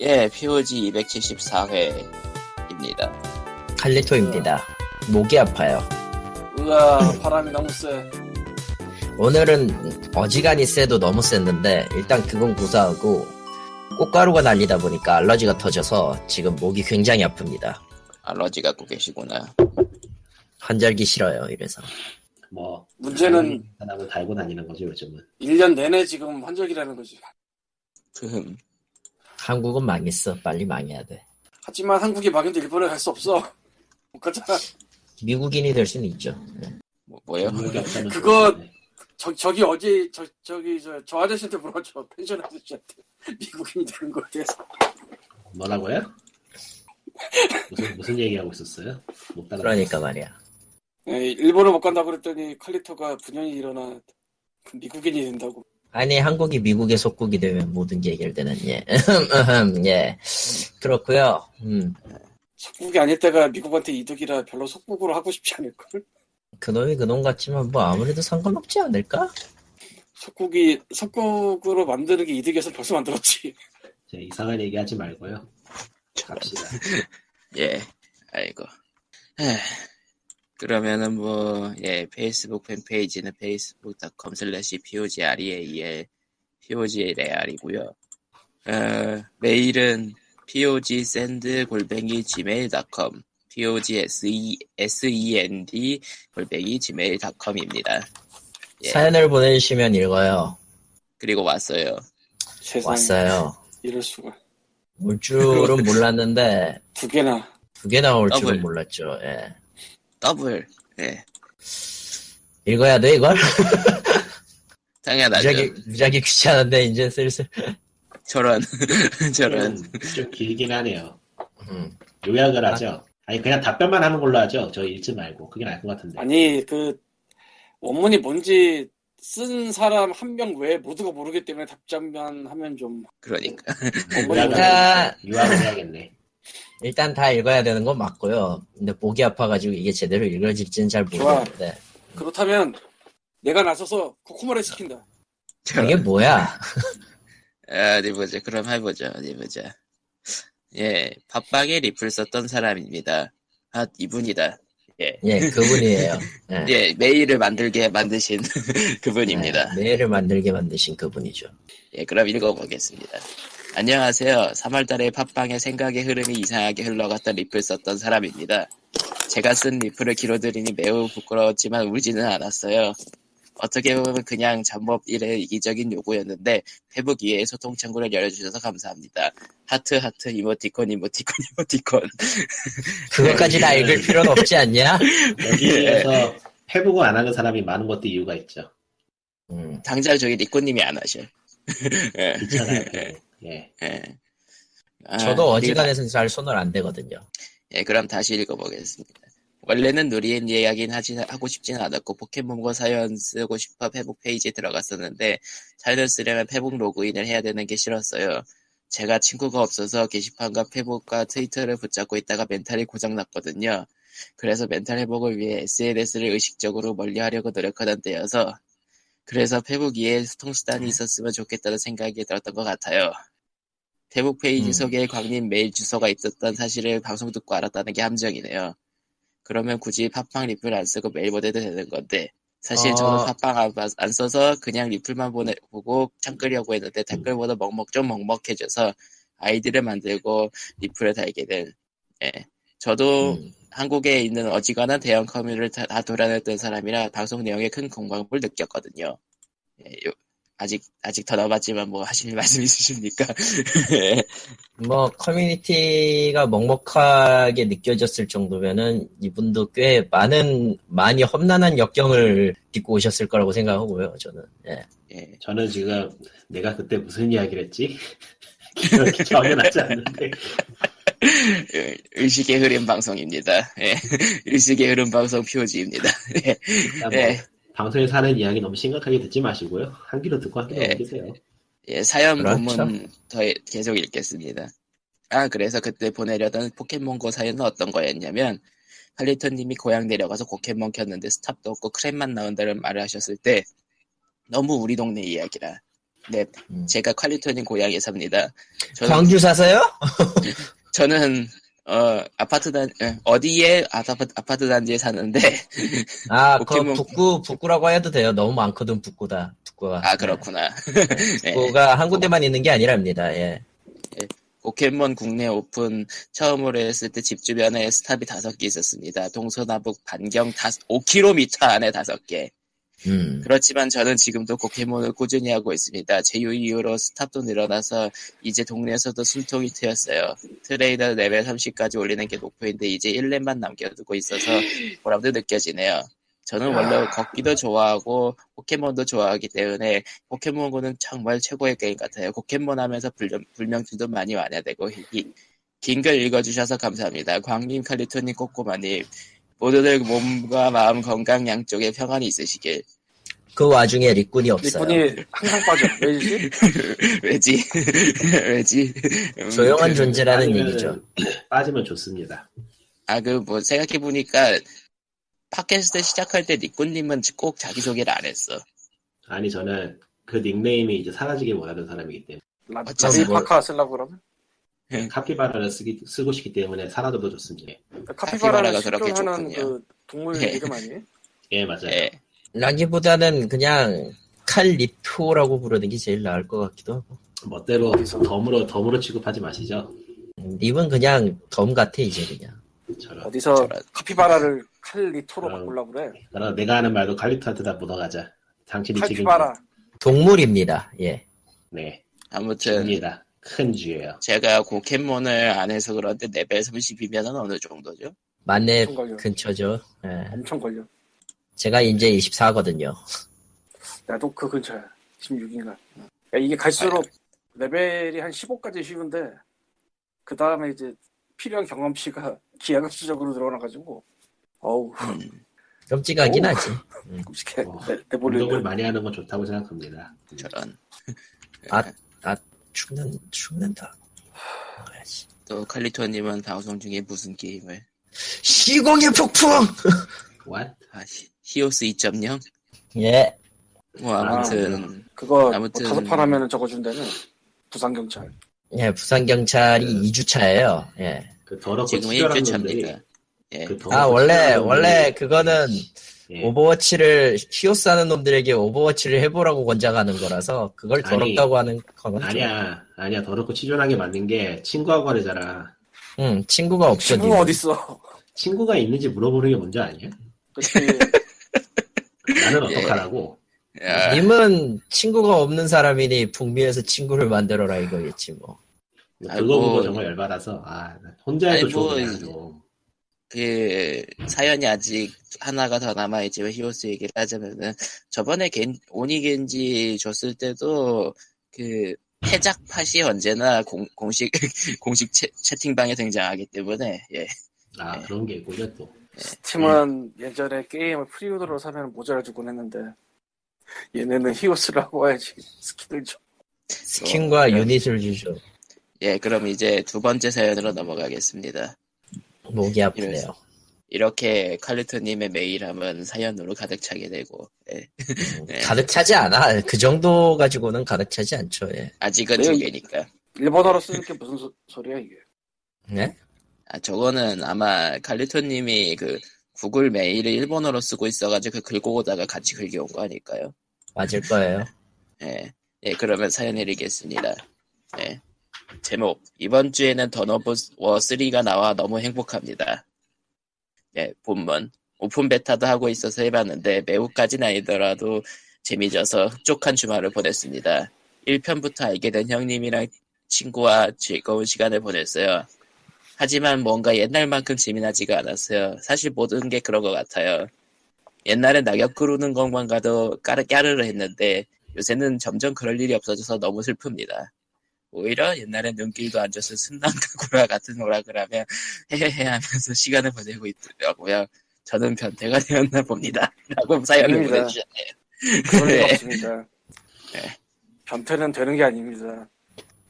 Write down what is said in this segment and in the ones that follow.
예, POG 274회입니다. 칼리토입니다. 목이 아파요. 으아 바람이 너무 세. 오늘은 어지간히 세도 너무 셌는데 일단 그건 고사하고 꽃가루가 날리다 보니까 알러지가 터져서 지금 목이 굉장히 아픕니다. 알러지 갖고 계시구나. 환절기 싫어요. 이래서 뭐 문제는 사람을 달고 다니는 거죠 요즘은. 1년 내내 지금 환절기라는 거지. 흠. 한국은 망했어. 빨리 망해야 돼. 하지만 한국이 막인데 일본에 갈수 없어. 못 가잖아. 미국인이 될 수는 있죠. 뭐, 뭐요? 없다는 그거-. 저, 저기 어제 저, 저기 저, 저 아저씨한테 물어줘. 펜션 아저씨한테. 미국인이 되는 거에 대해서. 뭐라고요? 무슨 무슨 얘기하고 있었어요? 못 따라. 그러니까 말이야. 예, 일본을 못 간다고 그랬더니 칼리토가 분연히 일어나 그 미국인이 된다고. 아니 한국이 미국의 속국이 되면 모든 게 해결되는 예. 예. 그렇고요. 음. 속국이 아닐 때가 미국한테 이득이라 별로 속국으로 하고 싶지 않을 걸? 그놈이 그놈 같지만 뭐 아무래도 상관없지 않을까? 속국이 속국으로 만드는 게 이득이어서 벌써 만들었지. 자, 이상한 얘기하지 말고요. 갑시다. 예, 아이고. 에휴, 그러면은 뭐, 예, 페이스북 팬페이지는 facebook.com slash POGREAL, POGREAL이고요. 어, 메일은 POGSend 골뱅이 gmail.com, POGSEND 골뱅이 gmail.com입니다. 예. 사연을 보내주시면 읽어요. 그리고 왔어요. 세상 왔어요. 이럴 수가. 올 줄은 몰랐는데 두 개나. 두 개나 올. 줄은 몰랐죠. 예. 더블, 예, 읽어야 돼 이걸? 당연하죠. 무지하게, 무지하게 귀찮은데 이제 슬슬. 저런, 저런. 좀, 좀 길긴 하네요. 음. 요약을 하죠. 아니 그냥 답변만 하는 걸로 하죠. 저 읽지 말고 그게 나을 것 같은데. 아니 그 원문이 뭔지 쓴 사람 한 명 외에 모두가 모르기 때문에 답장만 하면 좀 그러니까. 그러니까- 요약을 해야겠네. 일단 다 읽어야 되는 건 맞고요. 근데 목이 아파가지고 이게 제대로 읽어질지는 잘 모르겠는데 그렇다면 내가 나서서 코코마를 시킨다. 이게 뭐야? 아, 어디 보자. 그럼 해보자. 어디 보자. 예, 팟빵에 리플 썼던 사람입니다. 아, 이분이다. 예. 예, 그분이에요. 예. 예, 메일을 만들게 만드신 그분입니다. 네, 메일을 만들게 만드신 그분이죠. 예, 그럼 읽어보겠습니다. 안녕하세요. 3월달에 팟빵의 생각의 흐름이 이상하게 흘러갔던 리플 썼던 사람입니다. 제가 쓴 리플을 길어드리니 매우 부끄러웠지만 울지는 않았어요. 어떻게 보면 그냥 잠법 일의 이기적인 요구였는데 페북 이외에 소통 창구를 열어주셔서 감사합니다. 하트 하트 이모티콘 이모티콘 이모티콘 그것까지 다 읽을 필요는 없지 않냐? 여기에서 회복을 안 하는 사람이 많은 것도 이유가 있죠. 음. 당장 저기 니꼬님이 안 하셔. 예, 귀찮아요. 회복. 예. 예. 아, 저도 그리고 어지간해서 잘 손을 안 대거든요. 예, 그럼 다시 읽어보겠습니다. 원래는 누리엔 이야기는 하지, 하고 싶지는 않았고 포켓몬고 사연 쓰고 싶어 페북 페이지에 들어갔었는데 사연을 쓰려면 페북 로그인을 해야 되는 게 싫었어요. 제가 친구가 없어서 게시판과 페북과 트위터를 붙잡고 있다가 멘탈이 고장났거든요. 그래서 멘탈 회복을 위해 SNS를 의식적으로 멀리하려고 노력하던 때여서 그래서 페북 이외에 소통수단이 있었으면 좋겠다는 생각이 들었던 것 같아요. 페북 페이지 음. 소개에 광님 메일 주소가 있었던 사실을 방송 듣고 알았다는 게 함정이네요. 그러면 굳이 팟빵 리플 안 쓰고 메일 보내도 되는 건데 사실 어. 저는 팟빵 안, 써서 그냥 리플만 보내, 보고 참으려고 했는데 댓글보다 먹먹 좀 먹먹해져서 아이디를 만들고 리플을 달게 된 예. 저도 음. 한국에 있는 어지간한 대형 커뮤니티를 다, 다 돌아다녔던 사람이라 방송 내용에 큰 공감을 느꼈거든요. 예, 요- 아직 아직 더 남았지만 뭐 하실 말씀 있으십니까? 예. 뭐 커뮤니티가 먹먹하게 느껴졌을 정도면은 이분도 꽤 많은 많이 험난한 역경을 딛고 오셨을 거라고 생각하고요. 저는 예. 예. 저는 지금 내가 그때 무슨 이야기를 했지? 기억이 전혀 나지 않는데 예, 의식의 흐름 방송입니다. 예. 의식의 흐름 방송. 예. 뭐 예. 방송에서 하는 이야기 너무 심각하게 듣지 마시고요. 한 귀로 듣고 한 귀로 예. 넘기세요. 예, 사연 그렇죠. 본문 더 계속 읽겠습니다. 아, 그래서 그때 보내려던 포켓몬고 사연은 어떤 거였냐면, 칼리토님이 고향 내려가서 포켓몬 켰는데 스탑도 없고 크랩만 나온다는 말을 하셨을 때, 너무 우리 동네 이야기라. 네, 음. 제가 칼리토님 고향에 삽니다. 저는, 광주 사세요? 저는 어 아파트 단 예, 어디에 아파트 아파트 단지에 사는데 아, 그 포켓몬- 북구 북구라고 해도 돼요. 너무 많거든 북구다. 북구가. 아 그렇구나. 예, 북구가 한 군데만 있는 게 아니랍니다. 예. 포켓몬 국내 오픈 처음으로 했을 때 집 주변에 스탑이 다섯 개 있었습니다. 동서남북 반경 다 5km 안에 다섯 개. 음. 그렇지만 저는 지금도 포켓몬을 꾸준히 하고 있습니다. 제휴 이후로 스탑도 늘어나서 이제 동네에서도 숨통이 트였어요. 트레이너 레벨 30까지 올리는 게 목표인데 이제 1렙만 남겨두고 있어서 보람도 느껴지네요. 저는 원래 걷기도 좋아하고 포켓몬도 좋아하기 때문에 포켓몬고는 정말 최고의 게임 같아요. 포켓몬 하면서 불면, 불면증도 많이 완화되고 긴 글 읽어주셔서 감사합니다. 광님, 칼리토님, 꼬꼬마님 모두들 몸과 마음 건강 양쪽에 평안이 있으시길 그 와중에 리꾼이 없어요. 리꾼이 항상 빠져. 왜지? 왜지? 왜지? 음, 조용한 그- 존재라는 얘기죠. 빠지면 좋습니다. 아, 그, 뭐, 생각해보니까, 팟캐스트 시작할 때 니꾸님은 꼭 자기소개를 안 했어. 아니 저는 그 닉네임이 이제 사라지길 원하는 사람이기 때문에 라비 뭐- 파카 쓰려고 그러면? 카피바라를 쓰기, 쓰고 싶기 때문에 사라져도 좋습니다. 카피바라를 카피바라가 그렇게 실존하는 좋군요. 그 동물 네. 이름 아니에요? 예 맞아요. 예. 라기보다는 그냥 칼리토라고 부르는 게 제일 나을 것 같기도 하고. 멋대로 어디서? 덤으로 덤으로 취급하지 마시죠. 님은 그냥 덤 같아 이제 그냥. 저런. 어디서 저런. 카피바라를 칼리토로 어. 바꾸려고 그래? 그럼 내가 하는 말도 칼리토한테 다 묻어가자. 당신이 책임. 칼피바라. 동물입니다. 예. 네. 아무튼, 줍니다. 큰 쥐예요. 제가 포켓몬을 안 해서 그런데 레벨 30이면 어느 정도죠? 만렙. 근처죠. 예. 엄청 걸려. 제가 이제 24거든요. 나도 그 근처야. 16인가. 이게 갈수록 레벨이 한 15까지 쉬운데 그 다음에 이제 필요한 경험치가 기하급수적으로 늘어나가지고 어우 음, 끔찍하긴 오. 하지. 끔찍해. 어, 내, 내볼래. 운동을 많이 하는 건 좋다고 생각합니다. 저런. 아, 죽는, 죽는다. 뭐야지. 또, 칼리토님은 방송 중에 무슨 게임을? 시공의 폭풍! What? 아, 히- 히오스 2.0? 예. 뭐, 아무튼, 그거 아무튼- 뭐 다섯 판 하면은 저거 준다는 부산 경찰. 예, 부산 경찰이 2주 차예요. 예. 그 더럽고 지금은 치졸한 1주 차입니다. 놈들이 예. 그 아, 원래, 원래 그거는 예. 오버워치를, 히오스 하는 놈들에게 오버워치를 해보라고 권장하는 거라서 그걸 아니, 더럽다고 하는 건 좀- 아니야 아니야 더럽고 치졸하게 맞는 게 친구하고 하래잖아. 응, 친구가 없죠. 친구가 님은. 어딨어? 친구가 있는지 물어보는 게 먼저 아니야? 그치. 나는 예. 어떡하라고? 야, 님은 친구가 없는 사람이니 북미에서 친구를 만들어라 이거겠지 뭐. 아이, 그거 보고 뭐- 정말 열받아서 아 혼자 해도 아니, 뭐- 좋으냐 좀. 그, 사연이 아직 하나가 더 남아있지만 히오스 얘기를 하자면은, 저번에 겐, 오니겐지 줬을 때도, 그, 해작 팟이 언제나 공, 공식, 공식 채, 채팅방에 등장하기 때문에, 예. 아 네. 그런 게 있군요 또. 스팀은 예전에 게임을 pre-order로 사면 모자를 주곤 했는데 얘네는 히오스라고 해야지 스킨을 줘. 스킨과 네. 유닛을 주죠. 예, 그럼 이제 두 번째 사연으로 넘어가겠습니다. 목이 아프네요. 이렇게 칼리토님의 메일함은 사연으로 가득 차게 되고, 예. 네. 가득 차지 않아. 그 정도 가지고는 가득 차지 않죠. 예. 아직은 네. 두 개니까. 일본어로 쓰는 게 무슨 소, 소리야 이게? 네? 아, 저거는 아마 칼리토님이 그 구글 메일을 일본어로 쓰고 있어가지고 그 긁고 오다가 같이 긁어온 거 아닐까요? 맞을 거예요. 예. 예, 그러면 사연 읽겠습니다. 예. 제목. 이번 주에는 Dawn of War 3가 나와 너무 행복합니다. 예, 본문. 오픈 베타도 하고 있어서 해봤는데 매우까지는 아니더라도 재미져서 흡족한 주말을 보냈습니다. 1편부터 알게 된 형님이랑 친구와 즐거운 시간을 보냈어요. 하지만 뭔가 옛날만큼 재미나지가 않았어요. 사실 모든 게 그런 것 같아요. 옛날엔 낙엽 구르는 것만 가도 까르, 까르르 했는데 요새는 점점 그럴 일이 없어져서 너무 슬픕니다. 오히려 옛날엔 눈길도 안 져서 순남가구라 같은 오락을 하며 헤헤헤 하면서 시간을 보내고 있더라고요. 저는 변태가 되었나 봅니다. 라고 사연을. 보내주셨네요. 리 네. 없습니다. 네. 변태는 되는 게 아닙니다.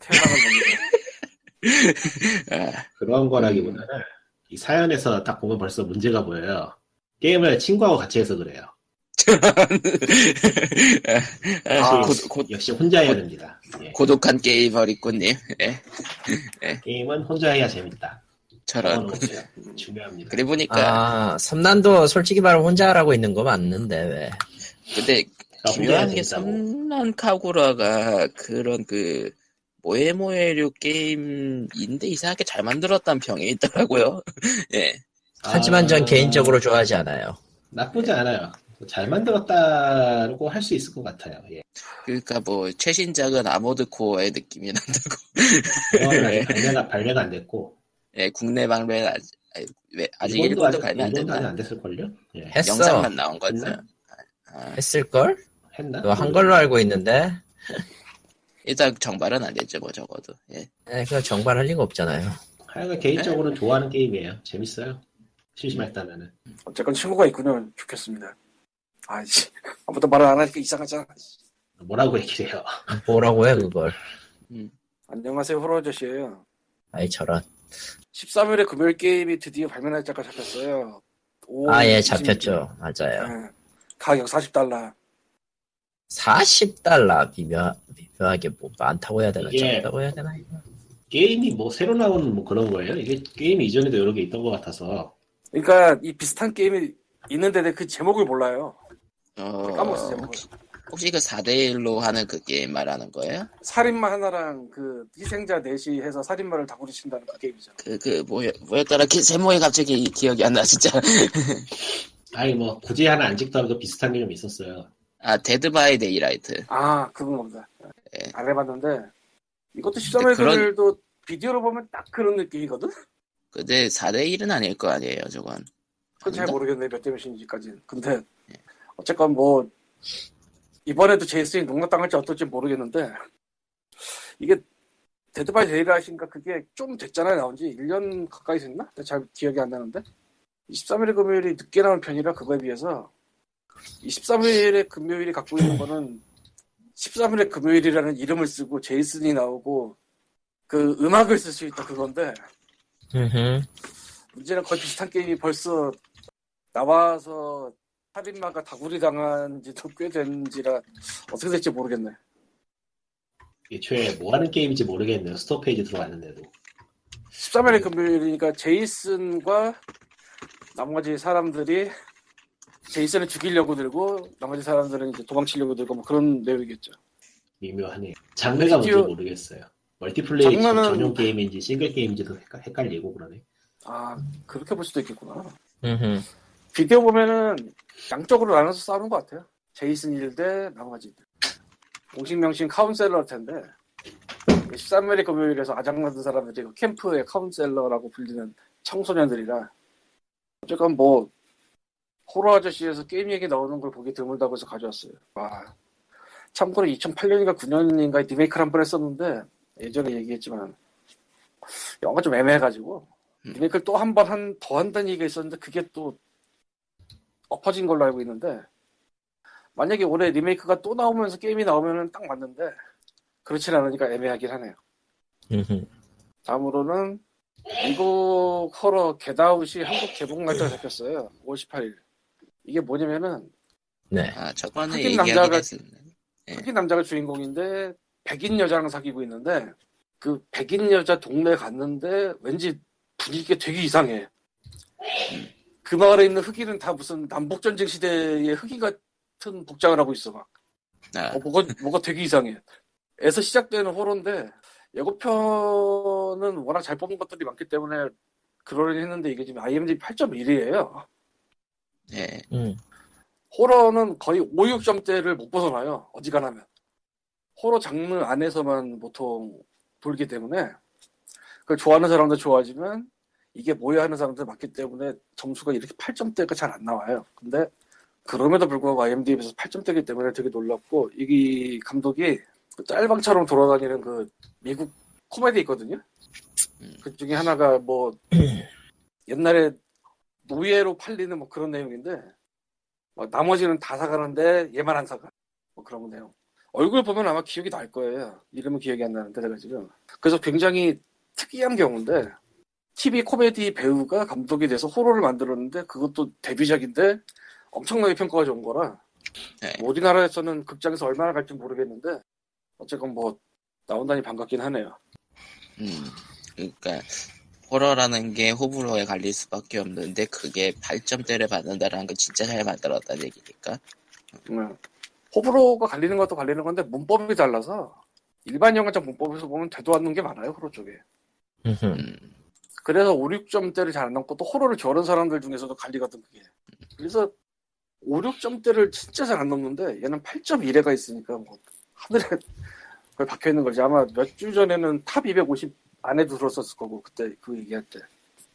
태어나는 겁니다. 아, 그런 거라기보다는 이 사연에서 딱 보면 벌써 문제가 보여요. 게임을 친구하고 같이 해서 그래요. 아, 역시, 고, 고, 역시 혼자 해야 됩니다. 예. 고독한 게이머 리꾸님. 예, 게임은 혼자 해야 재밌다. 저런. 중요합니다. 그래 보니까 아, 섬난도 솔직히 말하면 혼자 하라고 있는 거 맞는데, 왜. 근데 혼자 중요한 게. 섬난 카구라가 그런 그 모에모에류 게임인데 이상하게 잘 만들었다는 평이 있더라고요. 예. 하지만 전 아, 개인적으로 좋아하지 않아요. 나쁘지 않아요. 잘 만들었다고 할 수 있을 것 같아요. 예. 그러니까 뭐 최신작은 아모드 코어의 느낌이 난다고. 그거는 네. 아직 발매가, 발매가 안 됐고. 예, 국내 방매는 아직 아직 일본도 일본도 아직, 발매 안 됐나? 안 됐을 걸요? 예. 했어. 영상만 나온 거죠. 했나? 아, 했을 걸? 했나? 그거 한 걸로 알고 있는데, 일단 정발은 안 됐죠, 뭐 적어도. 예. 에, 그거 정발할 리가 없잖아요. 하여간 개인적으로는 좋아하는 게임이에요. 재밌어요. 심심했다면은. 어쨌건 친구가 있군요. 좋겠습니다. 아이씨. 아무도 말을 안 하니까 이상하잖아. 뭐라고 얘기를 해요. 뭐라고 해, 그걸. 안녕하세요. 호러 아저씨예요. 아이, 저런. 13일에 금요일 게임이 드디어 발매 날짜가 잡혔어요. 오, 아, 예, 26일. 잡혔죠. 맞아요. 예. 가격 40달러. 40달러 미묘, 미묘하게 뭐 많다고 해야 되나, 이게- 적다고 해야 되나, 이거. 게임이 뭐 새로 나오는 뭐 그런 거예요? 이게 게임이 이전에도 여러 개 있던 것 같아서. 그러니까 이 비슷한 게임이 있는데 그 제목을 몰라요. 어, 까먹었어, 제목을. 혹시, 혹시 그 4대1로 하는 그 게임 말하는 거예요? 살인마 하나랑 그 희생자 넷이 해서 살인마를 다구리 친다는 그 게임이죠. 그, 그, 뭐였, 뭐였더라? 그 제목이 갑자기 기억이 안 나, 진짜. 아니 뭐 굳이 하나 안 찍더라도 비슷한 게 좀 있었어요. 아, Dead by Daylight. 아, 그건 겁니다. 예. 안 해봤는데 이것도 13일 그런- 비디오로 보면 딱 그런 느낌이거든? 근데 4대1은 아닐 거 아니에요, 저건. 그건 잘 아닌가? 모르겠네 몇 대 몇인지까지는. 근데 어쨌건 뭐 이번에도 제이슨이 농락당할지 어떨지 모르겠는데 이게 Dead by Daylight인가 그게 좀 됐잖아요 나온 지 1년 가까이 됐나? 잘 기억이 안 나는데 13일의 금요일이 늦게 나온 편이라 그거에 비해서 13일의 금요일이 갖고 있는 거는 13일의 금요일이라는 이름을 쓰고 제이슨이 나오고 그 음악을 쓸 수 있다 그건데. 문제는 거의 비슷한 게임이 벌써 나와서 살인마가 다구리 당한 지도 꽤 된지라 어떻게 될지 모르겠네. 애초에 뭐 하는 게임인지 모르겠네요. store 페이지 들어갔는데도. 13일의 금요일이니까 제이슨과 나머지 사람들이 제이슨을 죽이려고 들고 나머지 사람들은 이제 도망치려고 들고 뭐 그런 내용이겠죠. 미묘하네요. 장르가 뭔지 모르겠어요. 멀티플레이 장르는- 전용 게임인지 싱글 게임인지도 헷갈- 헷갈리고 그러네. 아 그렇게 볼 수도 있겠구나. 비디오 보면은 양쪽으로 나눠서 싸우는 것 같아요. 제이슨 일대 나머지들. 공식 명칭 카운셀러일 텐데 13일의 금요일에서 아장받은 사람들이 그 캠프의 카운셀러라고 불리는 청소년들이라 어쨌건 뭐 호러 아저씨에서 게임 얘기 나오는 걸 보기 드물다고 해서 가져왔어요. 와. 참고로 2008년인가 9년인가 리메이크를 한 번 했었는데 예전에 얘기했지만 영화가 좀 애매해가지고 음. 리메이크를 또 한 번 한, 더 한다는 얘기가 있었는데 그게 또 엎어진 걸로 알고 있는데 만약에 올해 리메이크가 또 나오면서 게임이 나오면은 딱 맞는데 그렇진 않으니까 애매하긴 하네요. 다음으로는 미국 호러 겟아웃이 한국 개봉 날짜가 잡혔어요. 5월 18일. 이게 뭐냐면은 네. 아, 저번에 흑인 남자가- 했었는데. 네. 흑인 남자가 주인공인데 백인 여자랑 사귀고 있는데 그 백인 여자 동네 갔는데 왠지 분위기가 되게 이상해. 그 마을에 있는 흑인은 다 무슨 남북전쟁 시대의 흑인 같은 복장을 하고 있어 막. 아, 어, 뭐가, 뭐가 되게 이상해. 에서 시작되는 호러인데, 예고편은 워낙 잘 뽑은 것들이 많기 때문에 그러긴 했는데 이게 지금 IMDb 8.1이에요. 예. 음. 호러는 거의 5, 6점대를 못 벗어나요. 어지간하면. 호러 장르 안에서만 보통 돌기 때문에 그걸 좋아하는 사람도 좋아하지만 이게 뭐야 하는 사람들 많기 때문에 점수가 이렇게 8점대가 잘 안 나와요. 근데 그럼에도 불구하고 IMDb에서 8점대이기 때문에 되게 놀랍고 이 감독이 그 짤방처럼 돌아다니는 그 미국 코미디 있거든요. 음. 그 중에 하나가 뭐 옛날에 노예로 팔리는 뭐 그런 내용인데 뭐 나머지는 다 사가는데 얘만 안 사가. 뭐 그런 내용. 얼굴 보면 아마 기억이 날 거예요. 이름은 기억이 안 나는데 내가 지금. 그래서 굉장히 특이한 경우인데 TV 코미디 배우가 감독이 돼서 호러를 만들었는데 그것도 데뷔작인데 엄청나게 평가가 좋은 거라 네. 뭐 우리나라에서는 극장에서 얼마나 갈지 모르겠는데 어쨌건 뭐 나온다니 반갑긴 하네요. 음, 그러니까 호러라는 게 호불호에 갈릴 수밖에 없는데 그게 8점대를 받는다라는 건 진짜 잘 만들었다는 얘기니까. 음. 호불호가 갈리는 것도 갈리는 건데 문법이 달라서 일반 영화적 문법에서 보면 되도 않는 게 많아요 호러 쪽에. 음, 그래서 5, 6점대를 잘 안 넘고 또 호러를 좋아하는 사람들 중에서도 갈리거든 그게. 그래서 5, 6점대를 진짜 잘 안 넘는데 얘는 8.1회가 있으니까 뭐 하늘에 거의 박혀 있는 거지. 아마 몇 주 전에는 top 250 안에도 들었었을 거고 그때 그 얘기할 때.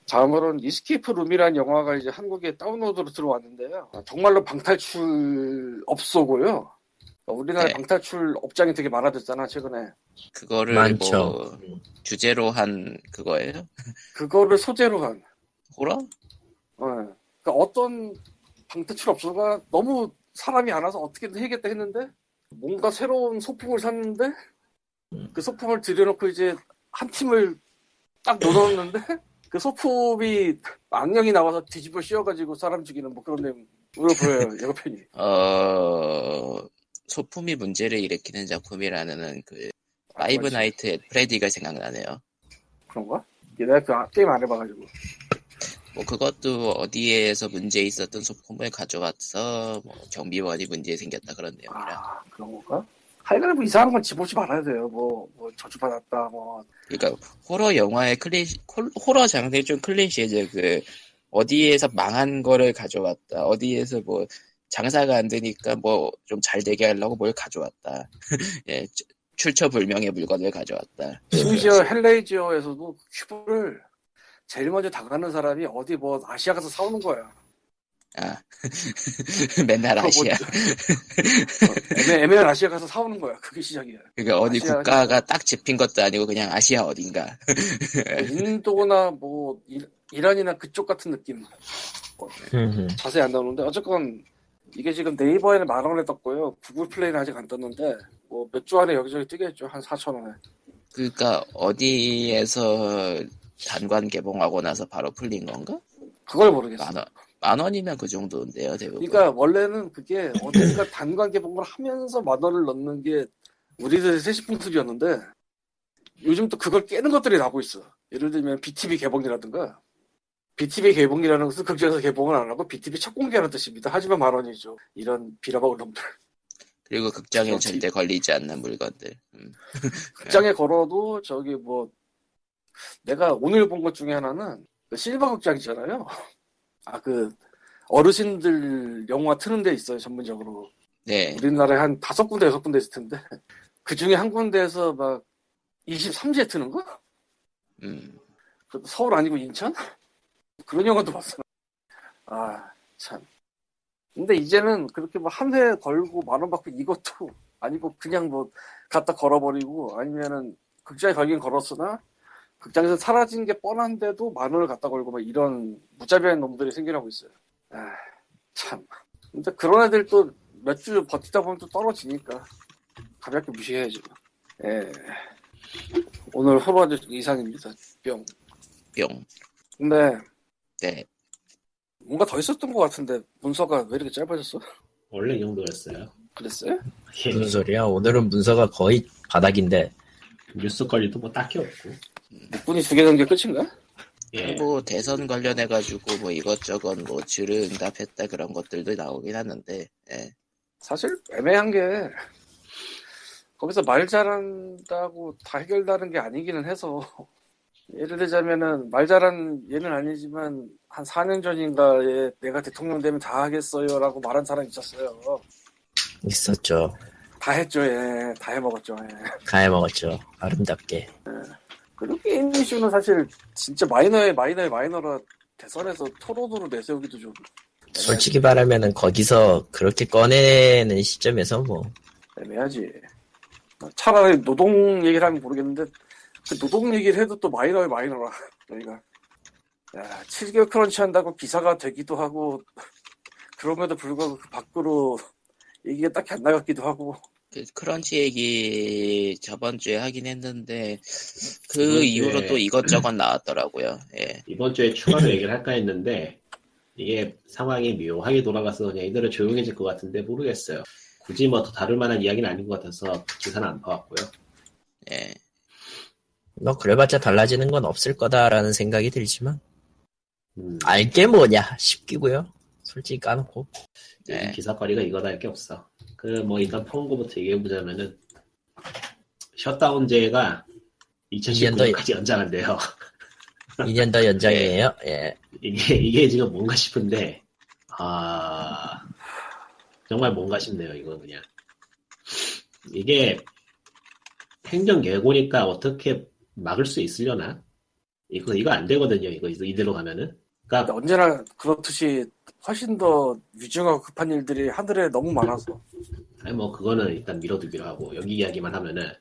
다음으로는 Escape Room이라는 영화가 이제 한국에 다운로드로 들어왔는데요. 정말로 방탈출 업소고요. 우리나라 네. 방탈출 업장이 되게 많아졌잖아 최근에. 그거를 많죠. 뭐 주제로 한 그거예요? 그거를 소재로 한. 호러? 어. 그러니까 어떤 방탈출 업소가 너무 사람이 안 와서 어떻게든 해야겠다 했는데 뭔가 새로운 소품을 샀는데 음. 그 소품을 들여놓고 이제 한 팀을 딱 넣어놓는데 그 소품이 악령이 나와서 뒤집어 씌워가지고 사람 죽이는 뭐 그런 내용으로 보여요 예고편이 어, 소품이 문제를 일으키는 작품이라는 그 Five 뭐지? Night at Freddy가 생각나네요. 그런가? 내가 그 아- 게임 안 해봐가지고 뭐 그것도 어디에서 문제 있었던 소품을 가져와서 뭐 경비원이 문제 생겼다 그런 내용이라. 아 그런 건가? 하여간 뭐 이상한 건 집어지 말아야 돼요 뭐, 뭐 저주받았다 뭐 그러니까 호러 영화의 콜- 호러 장르의 좀 클리시죠. 그 어디에서 망한 거를 가져왔다. 어디에서 뭐 장사가 안 되니까 뭐 좀 잘 되게 하려고 뭘 가져왔다. 예, 주- 출처 불명의 물건을 가져왔다. 심지어 헬레이지어에서도 큐브를 제일 먼저 당하는 사람이 어디 뭐 아시아 가서 사오는 거야. 아 맨날 아시아. 뭐- 어, 애매, 애매한 아시아 가서 사오는 거야. 그게 시작이야. 그러니까 어디 아시아- 국가가 딱 집힌 것도 아니고 그냥 아시아 어딘가. 인도나 뭐 이- 이란이나 그쪽 같은 느낌. 자세히 안 나오는데 어쨌건 이게 지금 네이버에는 만 원에 떴고요. 구글 플레이는 아직 안 떴는데 뭐 몇 주 안에 여기저기 뜨겠죠. 한 4천 원에. 그러니까 어디에서 단관 개봉하고 나서 바로 풀린 건가? 그걸 모르겠어. 만 원. 만 원이면 그 정도인데요, 대부분. 그러니까 원래는 그게 어딘가 단관 개봉을 하면서 만 원을 넣는 게 우리들의 세시 풍습이었는데 요즘 또 그걸 깨는 것들이 나오고 있어. 예를 들면 BTV 개봉이라든가 BTV 개봉이라는 것은 극장에서 개봉을 안 하고 BTV 첫 공개라는 뜻입니다. 하지만 만 원이죠. 이런 비라박을 놈들. 그리고 극장에 그렇지. 절대 걸리지 않는 물건들. 음. 극장에 걸어도 저기 뭐 내가 오늘 본 것 중에 하나는 그 실버 극장 있잖아요. 아 그 어르신들 영화 트는 데 있어요 전문적으로. 네. 우리나라에 한 다섯 군데 여섯 군데 있을 텐데 그 중에 한 군데에서 막 23시에 트는 거? 음. 그 서울 아니고 인천? 그런 영화도 봤어. 아 참. 근데 이제는 그렇게 뭐 한 회 걸고 만 원 받고 이것도 아니고 그냥 뭐 갖다 걸어버리고 아니면은 극장에 걸긴 걸었으나 극장에서 사라진 게 뻔한데도 만 원을 갖다 걸고 막 이런 무자비한 놈들이 생겨나고 있어요. 아, 참. 근데 그런 애들 또 몇 주 버티다 보면 또 떨어지니까 가볍게 무시해야지. 뭐. 예. 오늘 호러즈 이상입니다. 뿅. 뿅. 근데 네. 뭔가 더 있었던 것 같은데 문서가 왜 이렇게 짧아졌어? 원래 이 정도였어요. 그랬어요? 예. 무슨 소리야? 오늘은 문서가 거의 바닥인데. 뉴스 거리도 뭐 딱히 없고. 문이 두개 넘게 끝인가? 예. 뭐 대선 관련해가지고 뭐 이것저것 뭐 주를 응답했다 그런 것들도 나오긴 하는데, 예. 사실 애매한 게 거기서 말 잘한다고 다 해결되는 게 아니기는 해서 예를 들자면은 말 잘한 얘는 아니지만 한 4년 전인가에 내가 대통령 되면 다 하겠어요라고 말한 사람이 있었어요. 있었죠. 다 했죠, 예. 다 해먹었죠, 예. 가해 먹었죠. 아름답게. 그리고 게임 이슈는 사실 진짜 마이너의 마이너의 마이너라 대선에서 토론으로 내세우기도 좀 솔직히 말하면은 거기서 그렇게 꺼내는 시점에서 뭐 애매하지. 차라리 노동 얘기를 하면 모르겠는데 그 노동 얘기를 해도 또 마이너의 마이너라 여기가. 야, 7개월 크런치 한다고 기사가 되기도 하고 그럼에도 불구하고 그 밖으로 얘기가 딱히 안 나갔기도 하고 그 크런치 얘기 저번 주에 하긴 했는데 그 이후로 또 이것저것 나왔더라고요. 예. 이번 주에 추가로 얘기를 할까 했는데 이게 상황이 묘하게 돌아가서 그냥 이대로 조용해질 것 같은데 모르겠어요. 굳이 뭐 더 다룰 만한 이야기는 아닌 것 같아서 기사는 안 봐왔고요. 예. 너 그래봤자 달라지는 건 없을 거다라는 생각이 들지만 음, 알게 뭐냐 싶기고요. 솔직히 까놓고 네. 기사거리가 이거다 할 게 없어. 그 뭐 일단 펑고부터 얘기해 보자면은 셧다운제가 2019년까지 연장한대요. 2년 더 연장이에요. 예. 이게 이게 지금 뭔가 싶은데 아 정말 뭔가 싶네요. 이건 그냥 이게 행정 예고니까 어떻게 막을 수 있으려나? 이거 이거 안 되거든요. 이거 이대로 가면은. 그러니까 언제나 그렇듯이 훨씬 더 위중하고 급한 일들이 하늘에 너무 많아서 아니 뭐 그거는 일단 밀어두기로 하고 여기 이야기만 하면은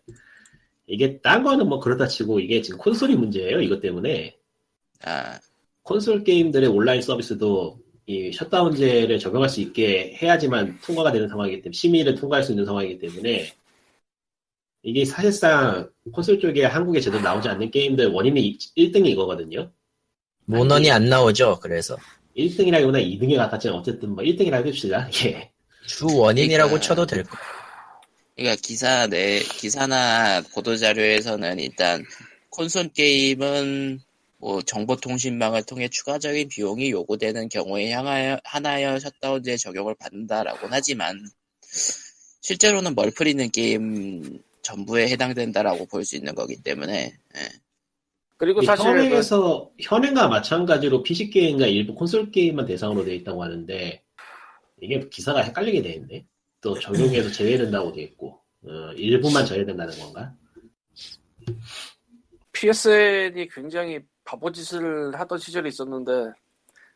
이게 딴 거는 뭐 그렇다 치고 이게 지금 콘솔이 문제예요. 이것 때문에 아, 콘솔 게임들의 온라인 서비스도 이 셧다운제를 적용할 수 있게 해야지만 통과가 되는 상황이기 때문에 심의를 통과할 수 있는 상황이기 때문에 이게 사실상 콘솔 쪽에 한국에 제대로 나오지 않는 게임들 원인이 1등이 이거거든요. 모넌이 안 나오죠. 그래서 1등이라기보다 2등에 가깝지만 어쨌든 뭐 1등이라고 해봅시다. 예. 주 원인이라고 그러니까- 쳐도 될 거. 그러니까 기사 내 기사나 보도 자료에서는 일단 콘솔 게임은 뭐 정보통신망을 통해 추가적인 비용이 요구되는 경우에 향하여 하나여 셧다운제 적용을 받는다라고는 하지만 실제로는 멀플 있는 게임 전부에 해당된다라고 볼 수 있는 거기 때문에 예. 그리고 이 사실 그 현행에서 현행과 마찬가지로 PC 게임과 일부 콘솔 게임만 대상으로 되어 있다고 하는데 이게 기사가 헷갈리게 돼 있네. 또 적용해서 제외된다고 돼 있고 어, 일부만 제외된다는 건가? PSN이 굉장히 바보짓을 하던 시절이 있었는데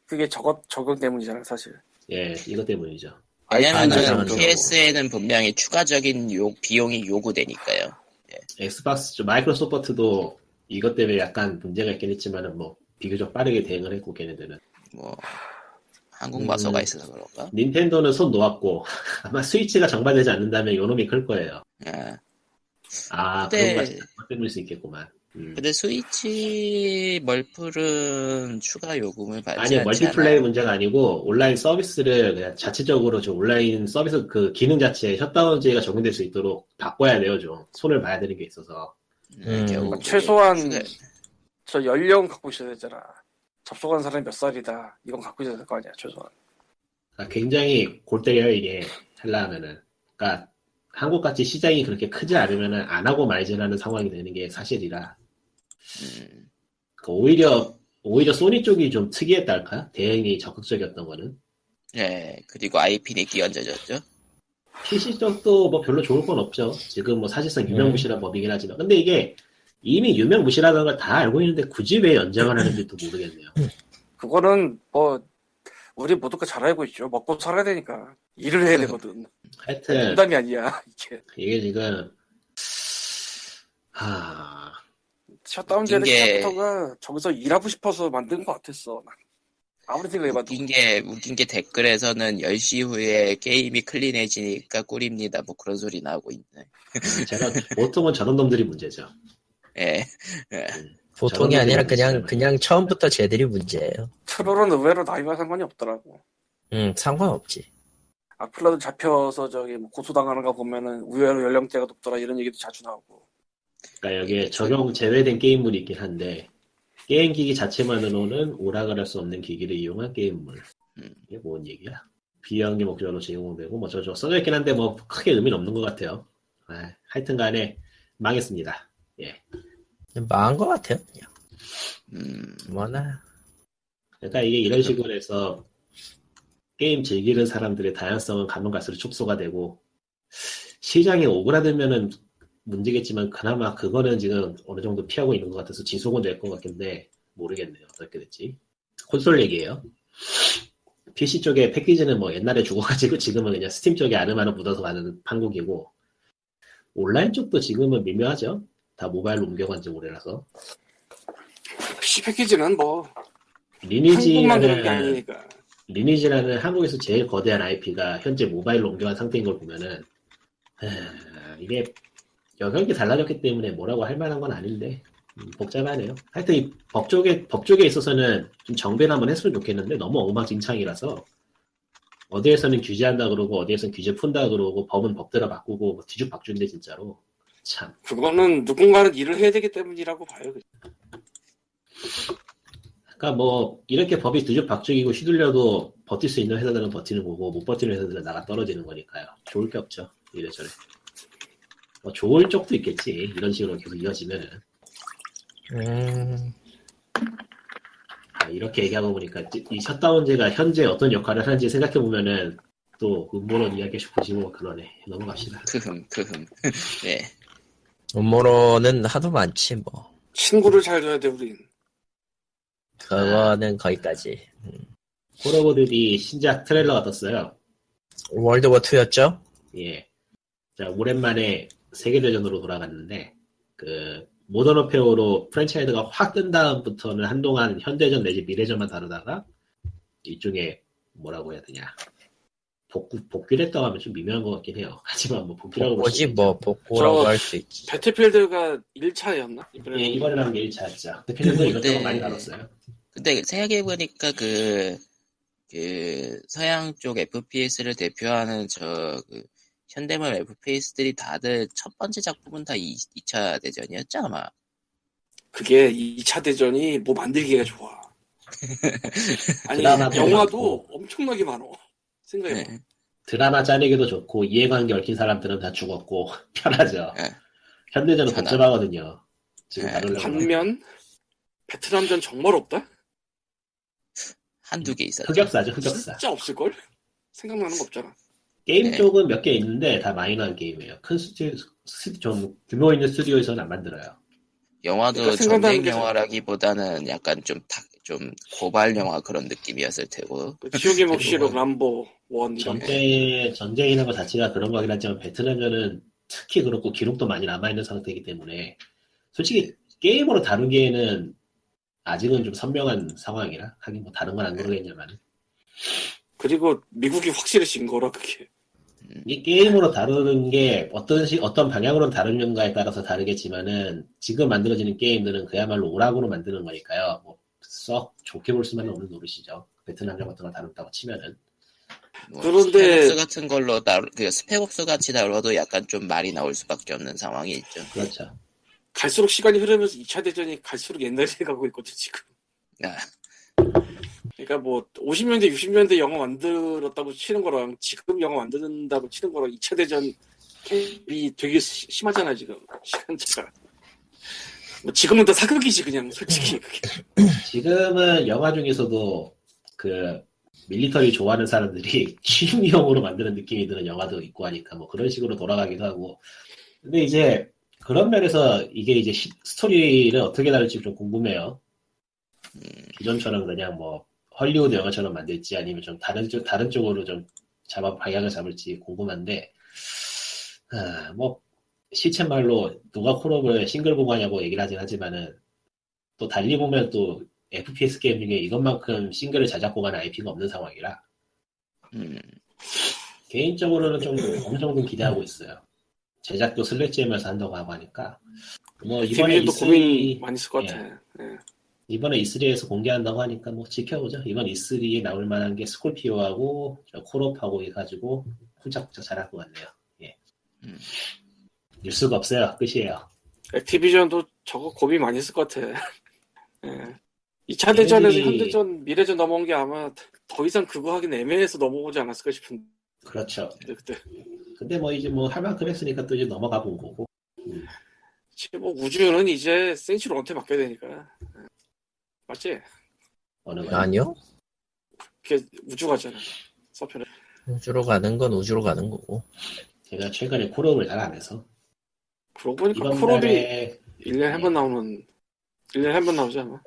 그게 저것 적용 때문이잖아요 사실 예, 이것 때문이죠. 왜냐면은 반대로 PS에는 분명히 추가적인 요, 비용이 요구되니까요. Xbox 쪽 Microsoft도 이것 때문에 약간 문제가 있긴 했지만은 뭐 비교적 빠르게 대응을 했고 걔네들은 뭐 한국 마소가 음. 있어서 그런가? 닌텐도는 손 놓았고 아마 스위치가 정발되지 않는다면 요놈이 클 거예요. 예. 아 그런 거 때문일 수 있겠구만. 음. 근데 스위치 멀플은 추가 요금을 받지 아니 멀티플레이 않아요? 문제가 아니고 온라인 서비스를 그냥 자체적으로 저 온라인 서비스 그 기능 자체에 셧다운제가 적용될 수 있도록 바꿔야 돼요 좀. 손을 봐야 되는 게 있어서. 음. 결국 최소한 추가- 저 연령 갖고 있어야 되잖아. 접속한 사람이 몇 살이다. 이건 갖고 있어야 될 거 아니야 최소한. 그러니까 굉장히 골 때려요 이게. 하려면은. 그러니까 한국같이 시장이 그렇게 크지 않으면은 안 하고 말지라는 상황이 되는 게 사실이라 음, 그 오히려 오히려 소니 쪽이 좀 특이했달까 대응이 적극적이었던 거는 예 그리고 IP는 끼얹어졌죠. PC 쪽도 뭐 별로 좋을 건 없죠. 지금 뭐 사실상 유명무실한 법이긴 하지만. 근데 이게 이미 유명무실하다는 걸 다 알고 있는데 굳이 왜 연장을 하는지도 모르겠네요. 그거는 뭐 우리 모두가 잘 알고 있죠 먹고 살아야 되니까 일을 해야 되거든 하여튼 농담이 아니야 이게 이게 지금 하 셧다운제는 웃긴 게- 시작부터가 저기서 일하고 싶어서 만든 것 같았어 난. 아무리 생각해봐도 웃긴 게 웃긴 게 댓글에서는 10시 후에 게임이 클린해지니까 꿀입니다. 뭐 그런 소리 나오고 있네. 제가 보통은 저런 놈들이 문제죠. 예. 보통이 저런 아니라 분들이 그냥. 그냥 처음부터 쟤들이 문제예요. 트롤은 의외로 나이와 상관이 없더라고 음 상관없지. 악플러들 잡혀서 저기 뭐 고소당하는 거 보면은 의외로 연령대가 높더라 이런 얘기도 자주 나오고 그러니까 여기에 적용 제외된 게임물이 있긴 한데 게임 기기 자체만으로는 오락을 할 수 없는 기기를 이용한 게임물. 음. 이게 뭔 얘기야? 비영리 목적으로 제공되고 뭐 저저 써져 있긴 한데 뭐 크게 의미는 없는 것 같아요. 아, 하여튼간에 망했습니다. 망한 것 같아요. 그냥. 음, 뭐나 그러니까 이게 이런 식으로 해서 게임 즐기는 사람들의 다양성은 가면 갈수록 축소가 되고 시장이 오그라들면은 문제겠지만 그나마 그거는 지금 어느 정도 피하고 있는 것 같아서 지속은 될 것 같긴데 모르겠네요. 어떻게 될지. 콘솔 얘기예요. PC 쪽에 패키지는 뭐 옛날에 죽어가지고 지금은 그냥 스팀 쪽에 아름아름 묻어서 가는 판국이고 온라인 쪽도 지금은 미묘하죠. 다 모바일로 옮겨간 지 오래라서. PC 패키지는 뭐 리니지라는 리니지라는 한국에서 제일 거대한 IP가 현재 모바일로 옮겨간 상태인 걸 보면은 하, 이게 영역이 달라졌기 때문에 뭐라고 할 만한 건 아닌데 음, 복잡하네요. 하여튼 이 법 쪽에 법 쪽에 있어서는 좀 정비를 한번 했으면 좋겠는데 너무 엉망진창이라서 어디에서는 규제한다 그러고 어디에서는 규제 푼다 그러고 법은 법대로 바꾸고 뭐 뒤죽박죽인데 진짜로 참 그거는 누군가는 일을 해야 되기 때문이라고 봐요. 그러니까 뭐 이렇게 법이 뒤죽박죽이고 휘둘려도 버틸 수 있는 회사들은 버티는 거고 못 버티는 회사들은 나가 떨어지는 거니까요. 좋을 게 없죠. 이래저래. 뭐 좋을 쪽도 있겠지. 이런 식으로 계속 이어지면은. 음, 아, 이렇게 얘기하고 보니까 이- 이 셧다운제가 현재 어떤 역할을 하는지 생각해 보면은 또 음모론 이야기 싶어지고 그러네. 넘어갑시다. 크흠 크흠. 네. 음모론은 하도 많지 뭐. 친구를 잘 둬야 돼 우린. 그거는 거기까지. Call of Duty 신작 트레일러가 떴어요. World War 2였죠? 예. 자, 오랜만에 세계대전으로 돌아갔는데, 그, 모던 어페어로 프랜차이즈가 확 뜬 다음부터는 한동안 현대전 내지 미래전만 다루다가, 이쪽에 뭐라고 해야 되냐. 복구, 복귀를 했다고 하면 좀 미묘한 것 같긴 해요. 하지만 뭐 복귀라고 있죠. 뭐 복고라고 저- 할수 있지. 배틀필드가 1차였나? 예, 이번에 나온 게 1차였죠. 대표님도 이것저것 네. 많이 다뤘어요. 근데 생각해보니까 그, 그, 서양 쪽 FPS를 대표하는 저, 그, 현대물 FPS들이 다들 첫 번째 작품은 다 2, 차 대전이었죠, 아마. 그게 2차 대전이 뭐 만들기가 좋아. 아니 드라마도 영화도. 엄청나게 많어. 생각해. 네. 드라마 짜내기도 좋고, 이해관계 얽힌 사람들은 다 죽었고, 편하죠. 네. 현대전은. 복잡하거든요. 지금 네. 반면 베트남전 정말 없다. 한두 개 있었죠. 흑역사죠, 흑역사. 진짜 없을 걸? 생각나는 거 없잖아. 게임 네. 쪽은 몇 개 있는데 다 마이너한 게임이에요. 큰 스튜디오, 스- 좀 규모 있는 스튜디오에서는 안 만들어요. 영화도 그러니까 전쟁 게 영화라기보다는 약간 좀, 탁, 좀 고발 영화 그런 느낌이었을 테고. 그 지옥의 묵시록 그리고 람보 one. 전쟁, 전쟁이라는 것 자체가 그런 거긴 하지만 베트남전은 특히 그렇고 기록도 많이 남아 있는 상태이기 때문에 솔직히 게임으로 다루기에는 아직은 좀 선명한 상황이라 하긴 뭐 다른 건 안 그러겠냐만 그리고 미국이 확실히 진 거라 그게. 이 게임으로 다루는 게 어떤 시, 어떤 방향으로 다루는가에 따라서 다르겠지만은 지금 만들어지는 게임들은 그야말로 오락으로 만드는 거니까요. 뭐 썩 좋게 볼 수만은 없는 노릇이죠. 베트남전 같은 걸 다룬다고 치면은 뭐 그런데- Spec Ops 같은 걸로 다루, 그 Spec Ops 같이 다뤄도 약간 좀 말이 나올 수밖에 없는 상황이 있죠. 그렇죠. 갈수록 시간이 흐르면서 2차 대전이 갈수록 옛날에 가고 있거든 지금. 아, 그러니까 뭐 50년대 60년대 영화 만들었다고 치는 거랑 지금 영화 만든다고 치는 거랑 2차 대전 캡이 되게 시- 심하잖아 지금. 시간차가. 뭐 지금은 다 사극이지 그냥 솔직히. 그게. 지금은 영화 중에서도 그 밀리터리 좋아하는 사람들이 취미용으로 만드는 느낌이 드는 영화도 있고 하니까 뭐 그런 식으로 돌아가기도 하고. 근데 이제 그런 면에서 이게 이제 시- 스토리를 어떻게 다룰지 좀 궁금해요. 기존처럼 그냥 뭐 헐리우드 영화처럼 만들지 아니면 좀 다른 쪽 다른 쪽으로 좀 잡아 방향을 잡을지 궁금한데 아, 뭐 시쳇말로 누가 콜업을 싱글 보고하냐고 얘기를 하긴 하지만은 또 달리 보면 또 FPS 게임 중에 이것만큼 싱글을 자작고 가는 IP가 없는 상황이라 음, 개인적으로는 좀 어느 정도 기대하고 있어요. 제작도 슬래지면서 한다고 하고 하니까 뭐 이번에 디비전도 E3 고민 많이 있을 것 같아. 예. 이번에 E3에서 공개한다고 하니까 뭐 지켜보죠. 이번 E3에 나올 만한 게 스콜피오하고 저 콜옵하고 해가지고 훌쩍훌쩍 잘할 것 같네요. 예. 음. 뉴스가 없어요. 끝이에요. 액티비전도 저거 고민 많이 했을 것 같아. 예. 2차 대전에서 얘네들이- 현대전, 미래전 넘어온 게 아마 더 이상 그거 하긴 애매해서 넘어오지 않았을까 싶은데 그렇죠. 그때 근데 뭐 이제 뭐 할 만큼 했으니까 또 이제 넘어가 본 거고. 지금 뭐 우주는 이제 센츄런한테 맡겨야 되니까 예. 맞지? 어느 거 아니요. 그게 우주 가잖아 서편에 우주로 가는 건 우주로 가는 거고. 제가 최근에 콜옵을 잘 안 해서 그러고 보니까 이번 콜옵이 달에 1년에 한 번 나오는 1년에 한 번 나오지 않아?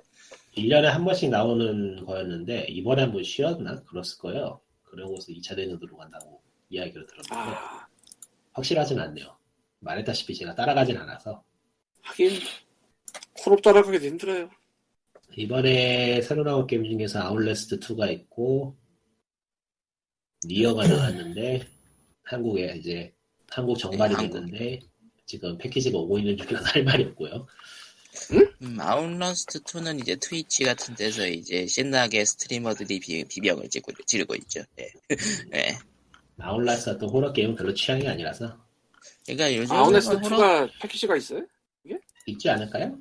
1년에 한 번씩 나오는 거였는데 이번에 한 번 쉬었나? 그랬을 거예요. 그러고서 2차 대전 들어간다고 이야기를 들었는데 아 확실하진 않네요. 말했다시피 제가 따라가진 않아서 하긴 콜옵 따라가기도 힘들어요 이번에 새로 나온 게임 중에서 Outlast 2가 있고 NieR가 나왔는데 한국에 이제 한국 정발이 네. 됐는데 지금 패키지가 오고 있는 중이라서 할 말이 없고요. 음, Outlast 2는 이제 Twitch 같은 데서 이제 신나게 streamer들이 비, 비명을 지르고, 지르고 있죠. 예. 예. Outlast 같은 호러 게임은 별로 취향이 아니라서 그러니까 요즘 Outlast 호러- 2가 패키지가 있어요? 있지 않을까요?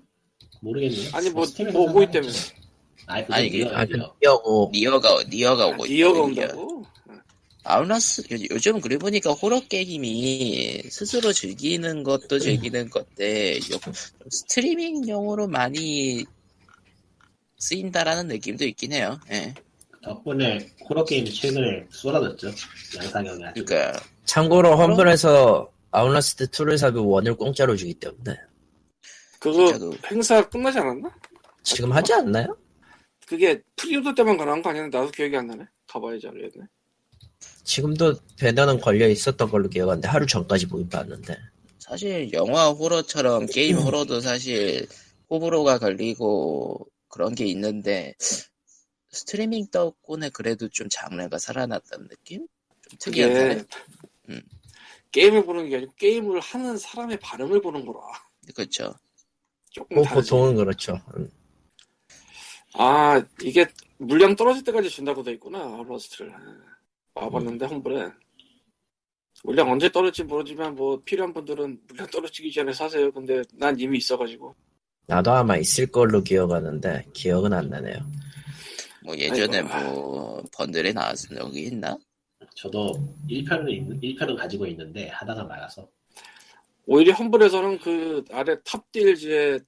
모르겠네요. 아니 뭐 뭐, 뭐 사면 있다며. 아니, 아니, 이게- 아, NieR, 그 NieR가 NieR가 오고 NieR가. 온다고? Outlast 요- 요즘 그래 보니까 호러 게임이 스스로 즐기는 것도 즐기는 건데 스트리밍용으로 많이 쓰인다라는 느낌도 있긴 해요. 예. 덕분에 호러 게임이 최근에 쏟아졌죠. 양산형이. 그러니까 참고로 Humble에서 Outlast 2를 사도 one을 공짜로 주기 때문에 그거 진짜 그 행사 끝나지 않았나? 지금 하지 않나요? 그게 preorder 때만 가능한 거 아니야? 나도 기억이 안 나네. 가봐야지 알겠네. 지금도 배너는 걸려 있었던 걸로 기억하는데 하루 전까지 보긴 봤는데 사실 영화 호러처럼 게임 호러도 사실 호불호가 갈리고 그런 게 있는데 스트리밍 덕분에 그래도 좀 장르가 살아났다는 느낌? 좀데 음. 게임을 보는 게 아니고 게임을 하는 사람의 반응을 보는 거라. 그렇죠. 조금 뭐 다르지. 보통은 그렇죠. 음. 아 이게 물량 떨어질 때까지 준다고 돼 있구나 러스트를 와봤는데 Humble에 물량 언제 떨어질지 모르지만 뭐 필요한 분들은 물량 떨어지기 전에 사세요 근데 난 이미 있어가지고 나도 아마 있을 걸로 기억하는데 기억은 안 나네요. 뭐 예전에 아이고. 뭐 bundle에 나왔은 적이 있나? 저도 1편은, 있, 1편은 가지고 있는데 하다가 말아서 오히려 Humble에서는 그 아래 Top Deals의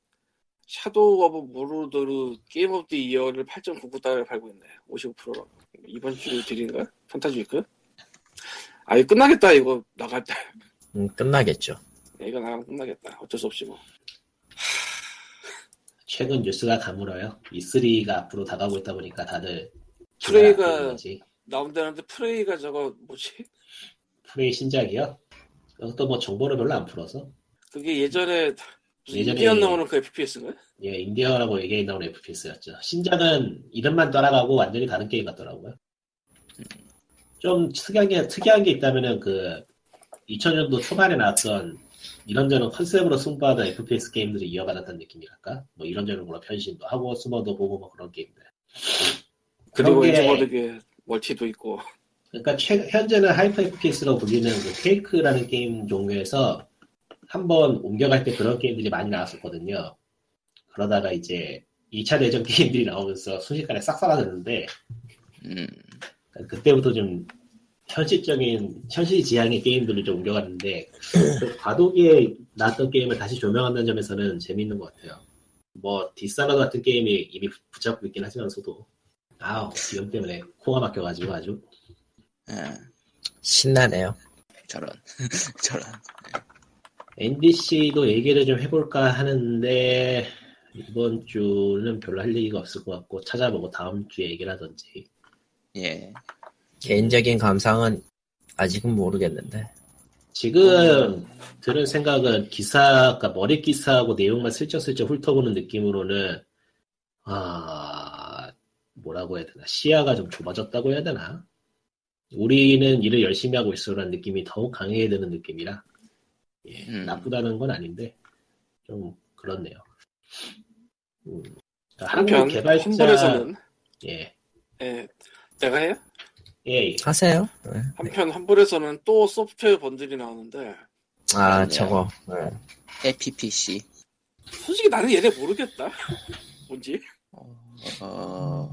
Shadow of Mordor Game of the Year를 8.99 달러에 팔고 있네 55%라고 이번 주 deal인가? Fantasy Week? 아 이거 끝나겠다 이거 나갈 때 음, 끝나겠죠. 이거 나가면 끝나겠다 어쩔 수 없지 뭐 최근 뉴스가 가물어요. E3가 앞으로 다가오고 있다 보니까 다들 Prey가-. 나온다는데 Prey가 저거 뭐지? Prey 신작이요? 그것도 뭐 정보를 별로 안 풀어서 그게 예전에 예전에- 인디언 나오는 그 FPS인가? 예 인디어라고 얘기해 나온 FPS였죠. 신작은 이름만 따라가고 완전히 다른 게임 같더라고요. 좀 특이한 게 특이한 게 있다면은 그 2000년도 초반에 나왔던 이런저런 컨셉으로 승부하던 FPS 게임들이 이어받았다는 느낌이랄까? 뭐 이런저런 걸로 변신도 하고 숨어도 보고 뭐 그런 게임들. 그리고 그런 이제 게- 뭐 되게 멀티도 있고 그러니까 최- 현재는 hyper FPS로 불리는 그 Quake라는 게임 종류에서 한번 옮겨갈 때 그런 게임들이 많이 나왔었거든요. 그러다가 이제 2차 대전 게임들이 나오면서 순식간에 싹 사라졌는데 음, 그때부터 좀 현실적인 현실 지향의 게임들을 좀 옮겨갔는데 그 과도기에 나왔던 게임을 다시 조명한다는 점에서는 재미있는 것 같아요. 뭐 디사너 같은 게임이 이미 붙잡고 있긴 하지만서도 아우 지금 때문에 코가 막혀가지고 아주 예, 신나네요. 저런. 저런. NBC도 얘기를 좀 해볼까 하는데 이번 주는 별로 할 얘기가 없을 것 같고 찾아보고 다음 주에 얘기를 하던지. 예, 개인적인 감상은 아직은 모르겠는데. 지금 들은 생각은 기사, 그러니까 머리 기사하고 내용만 슬쩍슬쩍 훑어보는 느낌으로는 아 뭐라고 해야 되나? 시야가 좀 좁아졌다고 해야 되나 우리는 일을 열심히 하고 있어라는 느낌이 더욱 강해야 되는 느낌이라 예, 음. 나쁘다는 건 아닌데 좀 그렇네요. 음, 그러니까 한편 개발자 험블에서는 예, 예, 내가 해요? 예, 예. 하세요. 네. 한편 험블에서는 또 소프트웨어 번들이 나오는데 아 그렇네요. 저거 네. FPC. 솔직히 나는 얘네 모르겠다 뭔지 어,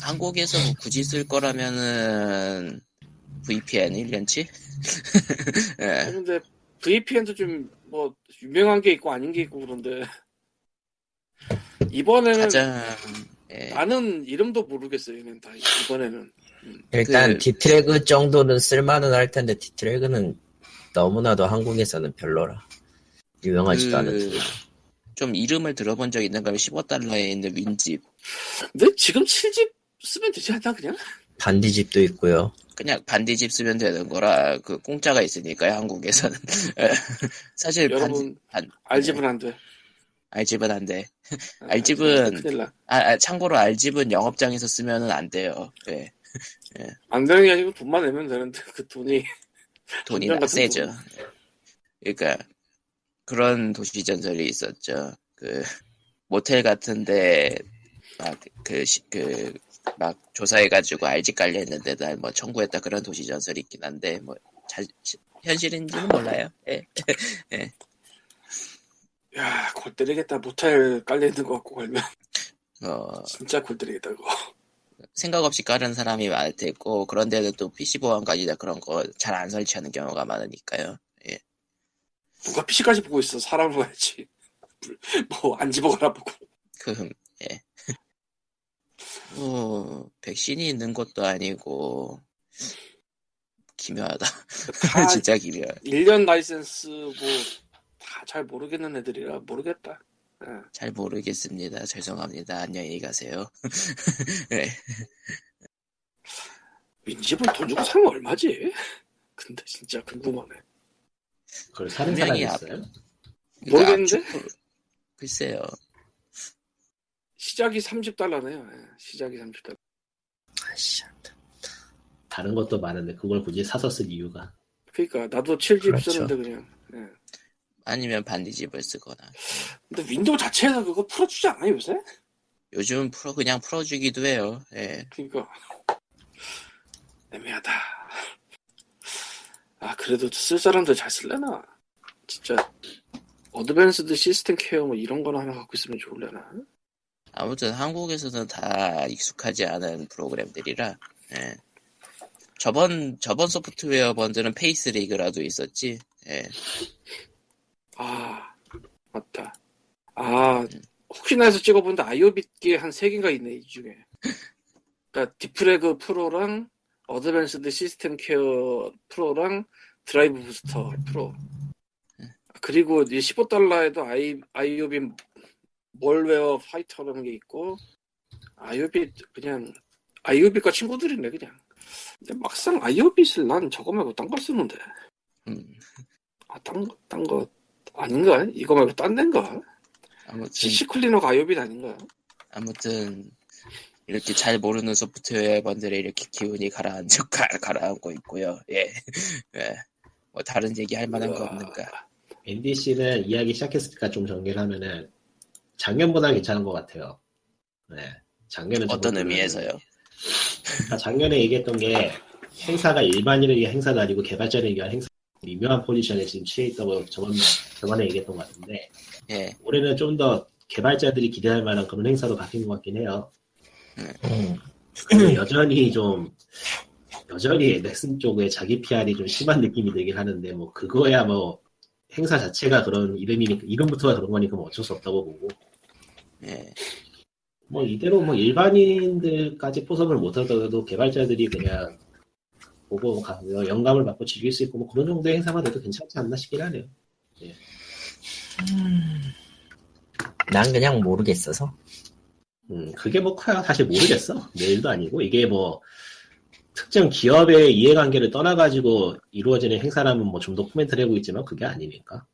한국에서 뭐 굳이 쓸 거라면은 VPN 1년치? 예, 근데 VPN도 좀 뭐 유명한 게 있고 아닌 게 있고 그런데 이번에는 가장 예, 나는 이름도 모르겠어요 얘는 다. 이번에는. 일단 그- 디트래그 정도는 쓸만은 할 텐데 디트래그는 너무나도 한국에서는 별로라. 유명하지도 않은 그, 좀 이름을 들어본 적 있는 거면 15달러에 있는 윈집. 근데 지금 7집 쓰면 되지 않나 그냥? 반디집도 있고요. 그냥 반디집 쓰면 되는 거라 그 공짜가 있으니까요 한국에서는 예. 사실 여러분 반, 반 알집은 안 돼. 알집은 안 돼. 아, 알집은-. 아, 아, 참고로 알집은 영업장에서 쓰면은 안 돼요. 예. 안 되는 게 아니고 돈만 내면 되는데 그 돈이 돈이 세죠. 돈. 그러니까 그런 도시 전설이 있었죠. 그 모텔 같은데 막그그 막 조사해가지고 알지 깔려 있는 데다 뭐 청구했다 그런 도시 전설이 있긴 한데 뭐 자, 현실인지는 몰라요. 예. 야, 골 때리겠다. 모텔 깔려있는 거 갖고 걸면. 어, 진짜 골 때리겠다, 그거. 생각 없이 깔은 사람이 많을 테고 그런데도 또 PC 보안까지 다 그런 거 잘 안 설치하는 경우가 많으니까요. 예. 누가 PC까지 보고 있어. 사람 봐야지. 뭐, 안 집어가나 보고. 그, 예. 뭐, 백신이 있는 것도 아니고, 기묘하다. 다 진짜 기묘해. 1년 라이센스 뭐, 다잘 모르겠는 애들이라 모르겠다. 예. 잘 모르겠습니다. 죄송합니다. 안녕히 가세요. 네. WinZip을 돈 주고 사면 얼마지? 근데 진짜 궁금하네. 그걸 사는 사람이 있어요? 모르겠는데? 압축- 글쎄요. 시작이 30달러네요. 시작이 30달러. 아씨. 다른 것도 많은데 그걸 굳이 사서 쓸 이유가 그러니까 나도 7-Zip 그렇죠. 쓰는데 그냥. 예. 아니면 Bandizip을 쓰거나. 근데 윈도우 자체에서 그거 풀어주지 않아요 요새? 요즘 풀어, 그냥 풀어주기도 해요. 예. 그러니까 애매하다. 아 그래도 쓸 사람들 잘 쓸래나? 진짜 Advanced SystemCare 뭐 이런 거나 하나 갖고 있으면 좋을래나? 아무튼 한국에서는 다 익숙하지 않은 프로그램들이라, 예. 저번, 저번 소프트웨어 번들은 FaceRig라도 있었지. 예. 아 맞다. 아 혹시나 해서 찍어본데 IObit게 한 3개가 있네 이 중에. 그러니까 Defrag Pro랑 Advanced SystemCare Pro랑 Driver Booster Pro. 그리고 이제 15달러에도 아이 IObit Malware Fighter라는 게 있고 IObit 그냥 IObit과 친구들이네 그냥. 근데 막상 IObit을 난 저거 말고 딴걸 쓰는데. 음. 아, 딴, 거- 딴 거, 아닌가? 이거 말고 딴 데인가? 아무튼, CCleaner가 IObit 아닌가? 아무튼, 이렇게 잘 모르는 소프트웨어 번들에 이렇게 기운이 가라앉고, 가, 가라앉고 있고요. 예. 예. 뭐, 다른 얘기 할 만한 거 우와. 없는가. NDC는 이야기 시작했으니까 좀 정리를 하면은 작년보다 괜찮은 것 같아요. 네. 작년은 어떤 의미에서요? 그러니까 작년에 얘기했던 게 행사가 일반인을 위한 행사가 아니고 개발자를 위한 행사 미묘한 포지션에 지금 취해 있다고 저번 저번에 얘기했던 것 같은데 예. 올해는 좀 더 개발자들이 기대할 만한 그런 행사로 바뀐 것 같긴 해요. 음. 여전히 좀 여전히 넥슨 쪽에 자기 PR이 좀 심한 느낌이 들긴 하는데 뭐 그거야 뭐 행사 자체가 그런 이름이니까 이름부터가 그런 거니까 뭐 어쩔 수 없다고 보고 예. 뭐 이대로 뭐 일반인들까지 포섭을 못하더라도 개발자들이 그냥 보고 가- 영감을 받고 즐길 수 있고 뭐 그런 정도의 행사가 돼도 괜찮지 않나 싶긴 하네요. 난 그냥 모르겠어서. 음, 그게 뭐 커야 사실 모르겠어. 내일도 아니고 이게 뭐 특정 기업의 이해관계를 떠나가지고 이루어지는 행사라면 뭐 좀 더 코멘트를 하고 있지만 그게 아니니까.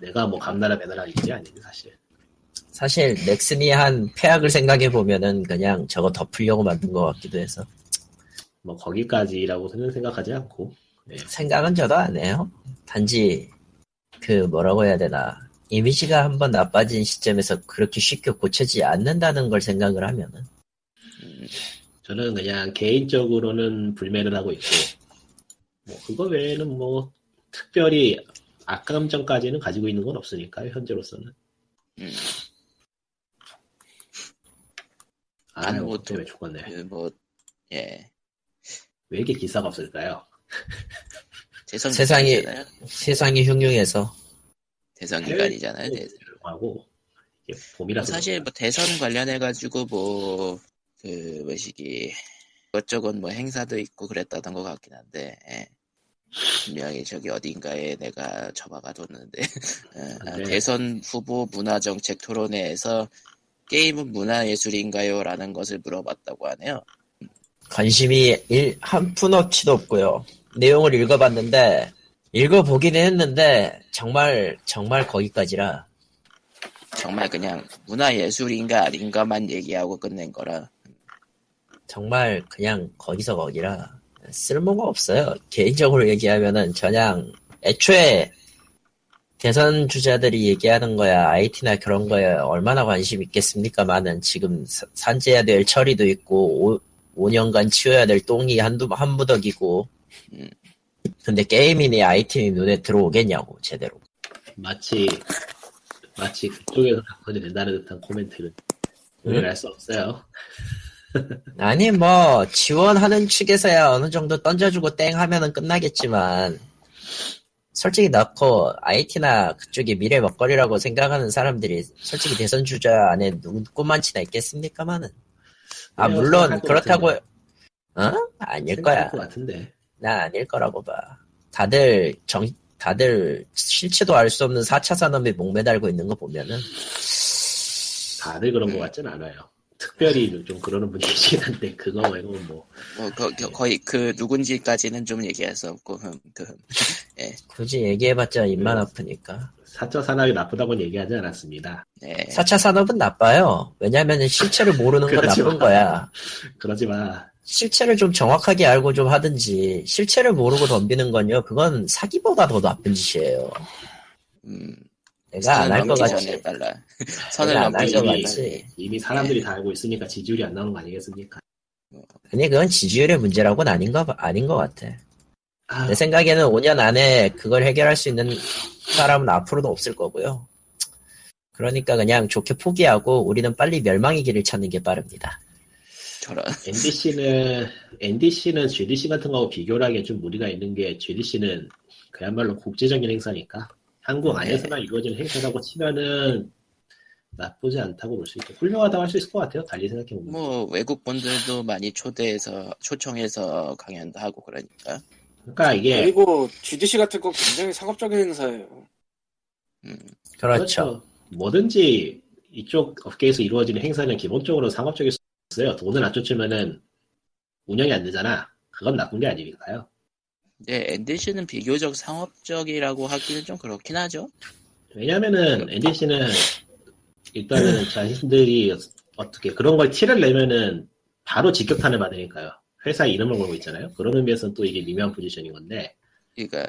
내가 뭐 감나라 매나라 이게 아니지 사실. 사실 넥슨이 한 폐악을 생각해 보면은 그냥 저거 덮으려고 만든 것 같기도 해서 뭐 거기까지라고는 생각하지 않고. 네. 생각은 저도 안 해요. 단지 그 뭐라고 해야 되나 이미지가 한번 나빠진 시점에서 그렇게 쉽게 고쳐지지 않는다는 걸 생각을 하면은 음, 저는 그냥 개인적으로는 불매를 하고 있고, 뭐, 그거 외에는 뭐, 특별히 악감정까지는 가지고 있는 건 없으니까요, 현재로서는. 음. 아, 아니, 뭐, 뭐, 때문에 죽었네. 그 뭐, 예. 왜 이렇게 기사가 없을까요? 세상이-. 세상이 흉흉해서 대선 기간이잖아요. 네. 대선. 하고, 이게 봄이라서. 사실 뭐 대선 관련해 가지고 뭐, 그, 뭐시기, 이것저것 뭐 행사도 있고 그랬다던 것 같긴 한데, 예. 분명히 저기 어딘가에 내가 접아가 뒀는데, 예, 아, 네. 대선 후보 문화정책 토론회에서 게임은 문화예술인가요? 라는 것을 물어봤다고 하네요. 관심이 일, 한 푼어치도 없고요. 내용을 읽어봤는데 읽어보기는 했는데 정말 정말 거기까지라 정말 그냥 문화예술인가 아닌가만 얘기하고 끝낸 거라. 정말 그냥 거기서 거기라 쓸모가 없어요. 개인적으로 얘기하면은 저냥 애초에 대선 주자들이 얘기하는 거야 IT나 그런 거에 얼마나 관심 있겠습니까만은 지금 사- 산재해야 될 처리도 있고 오, 5년간 치워야 될 똥이 한두 한 무더기고 음. 근데 게임이니 IT니 눈에 들어오겠냐고 제대로 마치 마치 그쪽에서 답변이 된다는 듯한 코멘트를 우리는 알수 없어요. 아니 뭐 지원하는 측에서야 어느 정도 던져주고 땡 하면은 끝나겠지만 솔직히 넣고 IT나 그쪽이 미래 먹거리라고 생각하는 사람들이 솔직히 대선 주자 안에 누구만치나 있겠습니까마는 아 물론 그렇다고. 어 아닐 거야 것 같은데. 난 아닐 거라고 봐 다들 정 다들 실체도 알 수 없는 4차 산업에 목매달고 있는 거 보면은 다들 그런 것 같진 않아요. 특별히 좀 그러는 분들이긴 한데 그거 말고는 뭐뭐 거, 거- 거의 그 누군지까지는 좀 얘기할 수 없고 흠, 그 흠. 굳이 얘기해봤자 입만 네. 아프니까 사차 산업이 나쁘다고는 얘기하지 않았습니다. 네. 4차 산업은 나빠요. 왜냐면 실체를 모르는 건 나쁜 마. 거야. 그러지 마. 실체를 좀 정확하게 알고 좀 하든지, 실체를 모르고 덤비는 건요, 그건 사기보다 더 나쁜 짓이에요. 음, 내가 안 할 것 같지. 빨라. 선을 것 전에. 이미 사람들이 다 알고 있으니까 지지율이 안 나오는 거 아니겠습니까? 아니, 그건 지지율의 문제라고는 아닌 거, 아닌 것 같아. 아, 내 생각에는 5년 안에 그걸 해결할 수 있는 사람은 앞으로도 없을 거고요. 그러니까 그냥 좋게 포기하고 우리는 빨리 멸망의 길을 찾는 게 빠릅니다. 저런. NDC는 NDC는 GDC 같은 거하고 비교를 하기엔 좀 무리가 있는 게 GDC는 그야말로 국제적인 행사니까 한국 네. 안에서만 이루어지는 행사라고 치면은 나쁘지 않다고 볼 수 있고 훌륭하다고 할 수 있을 것 같아요. 달리 생각해 보면. 뭐 외국 분들도 많이 초대해서 초청해서 강연도 하고 그러니까. 그러니까 이게 그리고 GDC 같은 거 굉장히 상업적인 행사예요. 음, 그렇죠. 뭐든지 이쪽 업계에서 이루어지는 행사는 기본적으로 상업적일 수 있어요. 돈을 안 쫓으면은 운영이 안 되잖아. 그건 나쁜 게 아니니까요. 네, NDC는 비교적 상업적이라고 하기는 좀 그렇긴 하죠. 왜냐면은 NDC는 일단은 자신들이 어떻게 그런 걸 티를 내면은 바로 직격탄을 받으니까요. 회사 이름을 걸고 있잖아요. 그런 의미에서는 또 이게 미묘한 포지션인 건데 그러니까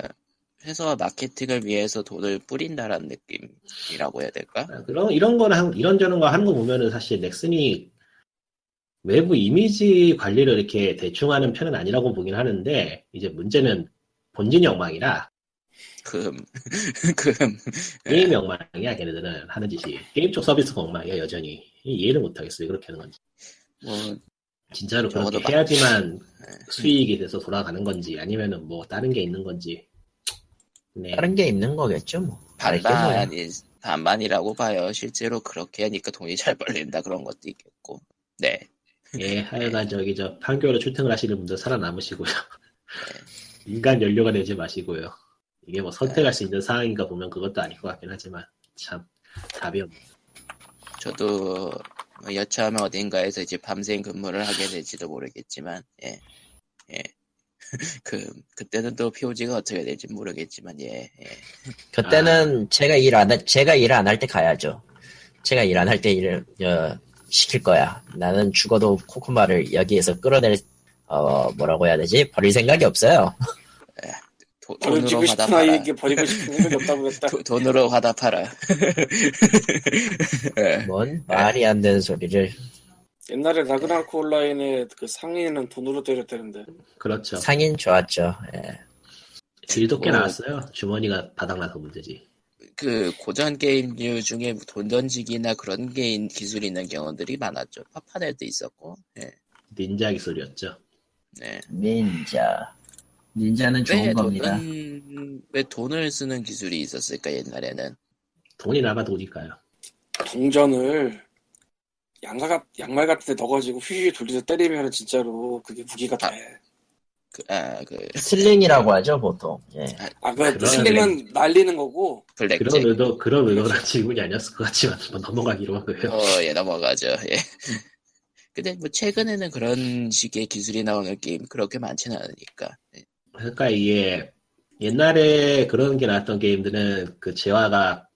회사와 마케팅을 위해서 돈을 뿌린다라는 느낌이라고 해야 될까? 아, 그런 이런 거는 한- 이런저런 거 하는 거 보면은 사실 넥슨이 외부 이미지 관리를 이렇게 대충 하는 편은 아니라고 보긴 하는데 이제 문제는 본진이 엉망이라 금, 금. 게임 이 엉망이야 걔네들은 하는 짓이 게임 쪽 서비스가 엉망이야 여전히 이해를 못하겠어요 그렇게 하는 건지 뭐 진짜로 그렇게 적어도 해야지만 수익이 돼서 돌아가는 건지 아니면은 뭐 다른 게 있는 건지 네 다른 게 있는 거겠죠, 뭐. 반반이 반반이라고 봐요. 실제로 그렇게 하니까 돈이 잘 벌린다 그런 것도 있겠고. 네. 예, 하여간 저기 저 판교로 출퇴근 하시는 분들 살아남으시고요. 인간 연료가 되지 마시고요. 이게 뭐 선택할 수 있는 상황인가 보면 그것도 아닐 것 같긴 하지만 참 답이 없네. 저도 뭐 여차하면 어딘가에서 이제 밤샘 근무를 하게 될지도 모르겠지만, 예, 예. 그 그때는 또 POG가 어떻게 될지 모르겠지만, 예, 예. 그때는 제가 일 안, 할- 제가 일 안 할 때 가야죠. 제가 일 안 할 때 일을, 어, 시킬 거야. 나는 죽어도 코코마를 여기에서 끌어낼, 어, 뭐라고 해야 되지? 버릴 생각이 없어요. 도, 돈으로 화답하라. 아이에게 버리고 싶은 생각이 없다고 했다. 도- 돈으로 화답하라. 예. 뭔 말이 안 되는 소리를. 옛날에 라그나르크 온라인의 그 상인은 돈으로 때렸다는데 그렇죠. 상인 좋았죠. 예. 질도 꽤 뭐- 나왔어요. 주머니가 바닥나서 문제지. 그 고전 게임류 중에 돈 던지기나 그런 게임 기술이 있는 경우들이 많았죠. 파파넬도 있었고, 예. 닌자 기술이었죠. 네. 닌자. 닌자는 좋은 왜 겁니다. 돈은 왜 돈을 쓰는 기술이 있었을까 옛날에는? 돈이 나가 돈이니까요. 동전을 양말, 같- 같은 데 넣어가지고 휘휘 돌려서 때리면 진짜로 그게 무기가 돼. 그, 아, 그 슬링이라고 하죠, 보통. 예. 아, 그 그런 슬림은 날리는 거고 블랙잭. 그런 의도 그런 의도란 질문이 아니었을 것 같지만 뭐 넘어가기로 하고요. 어, 예, 넘어가죠. 예. 근데 뭐 최근에는 그런 식의 기술이 나오는 게임 그렇게 많지는 않으니까. 예. 그러니까 이게 옛날에 그런 게 나왔던 게임들은 그 재화가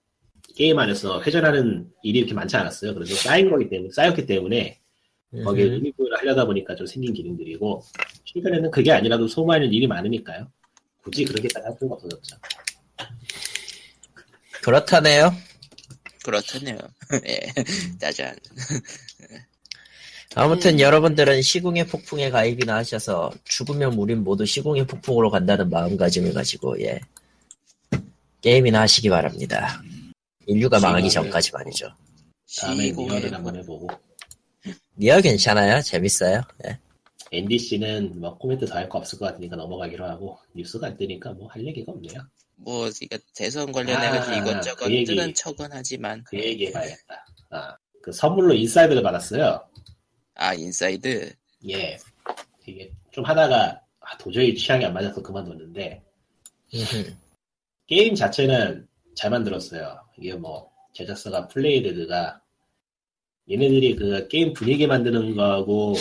게임 안에서 회전하는 일이 이렇게 많지 않았어요. 그래서 쌓인 거기 때문에 쌓였기 때문에 거기에 음. 의미부여를 하려다 보니까 좀 생긴 기능들이고 최근에는 그게 아니라도 소모하는 일이 많으니까요. 굳이 그렇게까지 할 필요가 없어졌죠. 그렇다네요. 그렇다네요. 예, 짜잔. 아무튼 음. 여러분들은 시공의 폭풍에 가입이나 하셔서 죽으면 우린 모두 시공의 폭풍으로 간다는 마음가짐을 가지고 예 게임이나 하시기 바랍니다. 인류가 망하기 전까지 말이죠. 다음에 리얼을 한번 해보고 니어 괜찮아요. 재밌어요. 예. NDC는 뭐 코멘트 더 할 거 없을 것 같으니까 넘어가기로 하고 뉴스가 안 뜨니까 뭐 할 얘기가 없네요. 뭐 그러니까 대선 관련해서 아, 이것저것 그 얘기. 뜨는 척은 하지만 그 얘기 해봐야겠다. 아, 그 선물로 INSIDE를 받았어요. 아 INSIDE 예. 이게 좀 하다가 아, 도저히 취향이 안 맞아서 그만뒀는데. 게임 자체는 잘 만들었어요. 이게 뭐 제작사가 Playdead가 얘네들이 그 게임 분위기 만드는 거하고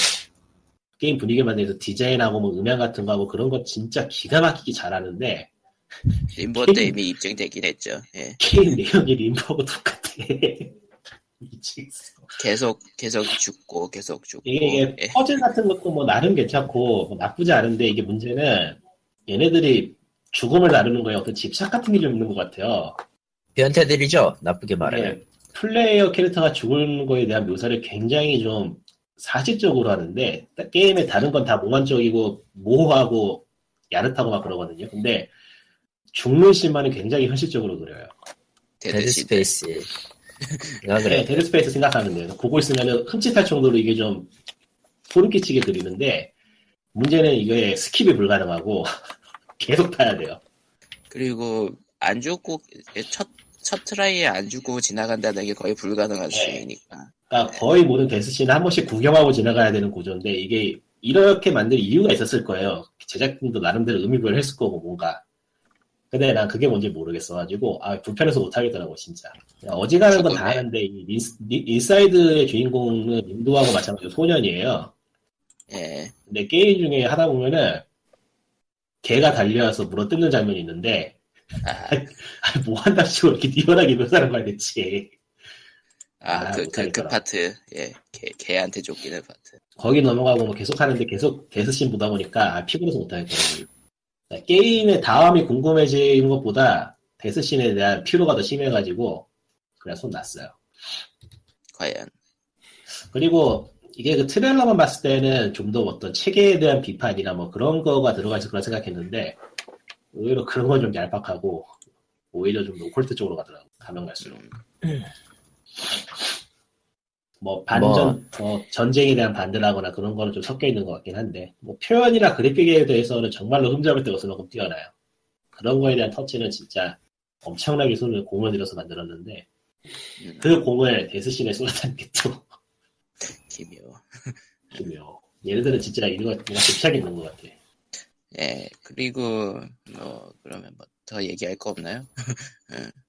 게임 분위기 만들어서 디자인하고 뭐 음향 같은 거 하고 그런 거 진짜 기가 막히게 잘하는데 림보도 이미 입증되긴 했죠. 예. 게임 내용이 림보하고 똑같아. 미치겠어. 계속 계속 죽고 계속 죽고 이게, 이게 예. 퍼즐 같은 것도 뭐 나름 괜찮고 뭐 나쁘지 않은데 이게 문제는 얘네들이 죽음을 다루는 거에 어떤 집착 같은 게 좀 있는 것 같아요. 변태들이죠. 나쁘게 말하면. 네, 플레이어 캐릭터가 죽은 거에 대한 묘사를 굉장히 좀 사실적으로 하는데 게임의 다른 건 다 몽환적이고 모호하고 야릇하고 막 그러거든요. 근데 죽는 scene만은 굉장히 현실적으로 그려요. Dead. Space. 내가 네, 그래. Dead Space 생각하는데 보고 있으면 흠칫할 정도로 이게 좀 소름 끼치게 그리는데 문제는 이게 skip이 불가능하고 계속 봐야 돼요. 그리고 안 죽고 첫, 첫 try에 안 죽고 지나간다는 게 거의 불가능한 네. 수준이니까 그러니까 거의 모든 death scene은 한 번씩 구경하고 지나가야 되는 구조인데 이게 이렇게 만들 이유가 있었을 거예요. 제작진도 나름대로 의도를 했을 거고 뭔가. 근데 난 그게 뭔지 모르겠어가지고 아 불편해서 못하겠더라고 진짜. 어지간한 건 다. 하는데 이 인- 이- INSIDE의 주인공은 인도하고 마찬가지로 소년이에요. 예. 근데 게임 중에 하다 보면은 개가 달려와서 물어 뜯는 장면이 있는데 아, 아, 뭐 한다고 이렇게 뛰어나게 묘사를 됐지. 아, 아, 그, 그, 그. 파트. 예. 개, 개한테 쫓기는 파트. 거기 넘어가고 뭐 계속 하는데 계속 death scene 보다 보니까 아, 피곤해서 못하겠더라고요. 게임의 다음이 궁금해지는 것보다 death scene에 대한 피로가 더 심해가지고 그냥 손 놨어요. 과연. 그리고 이게 그 트레일러만 봤을 때는 좀 더 어떤 체계에 대한 비판이나 뭐 그런 거가 들어가 있을 거라 생각했는데 의외로 그런 건 좀 얄팍하고 오히려 좀 오컬트 쪽으로 가더라고 가면 갈수록. 음, 뭐 반전 뭐. 전쟁에 대한 반대라거나 그런 거는 좀 섞여 있는 것 같긴 한데 뭐 표현이나 그래픽에 대해서는 정말로 흠잡을 데가 없을 만큼 뛰어나요. 그런 거에 대한 터치는 진짜 엄청나게 손을 공을 들여서 만들었는데 음, 그 공을 쏟았다는 게또 기묘. 기묘. 얘네들은 진짜 이거 뭔가 집착이 있는 것 같아 예. 그리고, 뭐, 그러면 뭐, 더 얘기할 거 없나요?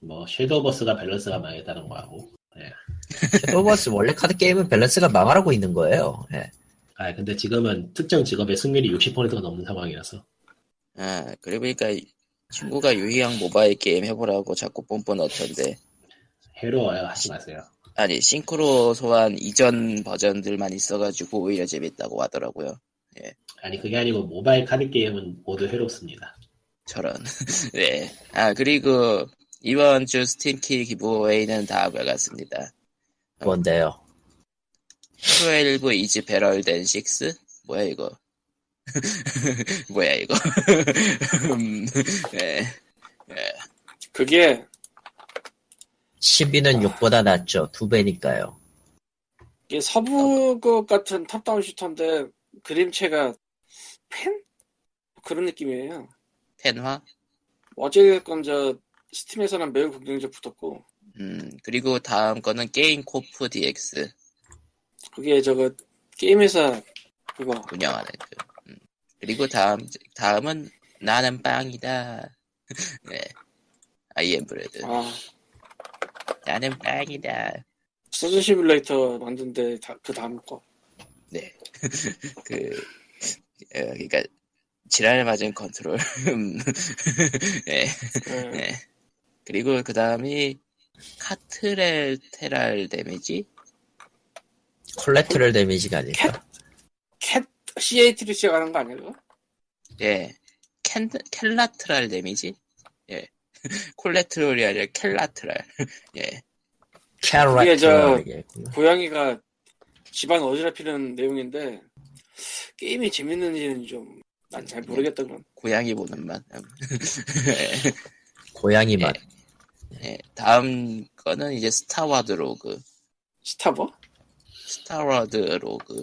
뭐 섀도우버스가 밸런스가 망했다는 거하고 섀도우버스 원래 카드 게임은 밸런스가 망하라고 있는 거예요. 예. 아 근데 지금은 특정 직업의 승률이 60%가 넘는 상황이라서 아, 그리고 그러니까 친구가 유희왕 모바일 게임 해보라고 자꾸 뽐뿌 넣던데. 해로워요 하지 마세요 아니, 싱크로 소환 이전 버전들만 있어가지고 오히려 재밌다고 하더라고요. 아니 그게 아니고 모바일 카드 게임은 모두 해롭습니다 저런. 네. 아, 그리고 이번 주 스팀키 giveaway는 다음과 같습니다. 뭔데요? 12 is better than 6? 뭐야, 이거? 뭐야, 이거? 음, 네. 그게 십이는 6보다 낫죠. 두 배니까요. 이게 서부극 같은 top-down shooter인데 그림체가 펜? 그런 느낌이에요. 펜화? 어쨌건 저 스팀에서는 매우 긍정적 붙었고 음, 그리고 다음 거는 Game Corp DX 그게 저거 게임 회사 그거 운영하는 그. 음. 그리고 다음, 다음은 나는 빵이다. 네. I am Bread. 아 나는 빵이다. Surgeon Simulator 만든데 다, 그 다음 거 네. 그, 어, 그니까, 지랄 맞은 컨트롤. 음. 네. 예. 네. 그리고 그 다음이, Catlateral Damage? collateral damage가 아닐까. cat CAT로 시작하는 거 아니야 그거? 예. Cat, Catlateral Damage? 예. collateral이 아니라 Catlateral. 예. 이게 저- 고양이가 집안 어지럽히는 내용인데 게임이 재밌는지는 좀 난 잘 모르겠다 그런. 고양이 보는 맛. 음. 고양이 맛. 예. 다음 거는 이제 Starward Rogue. 스타버? Starward Rogue.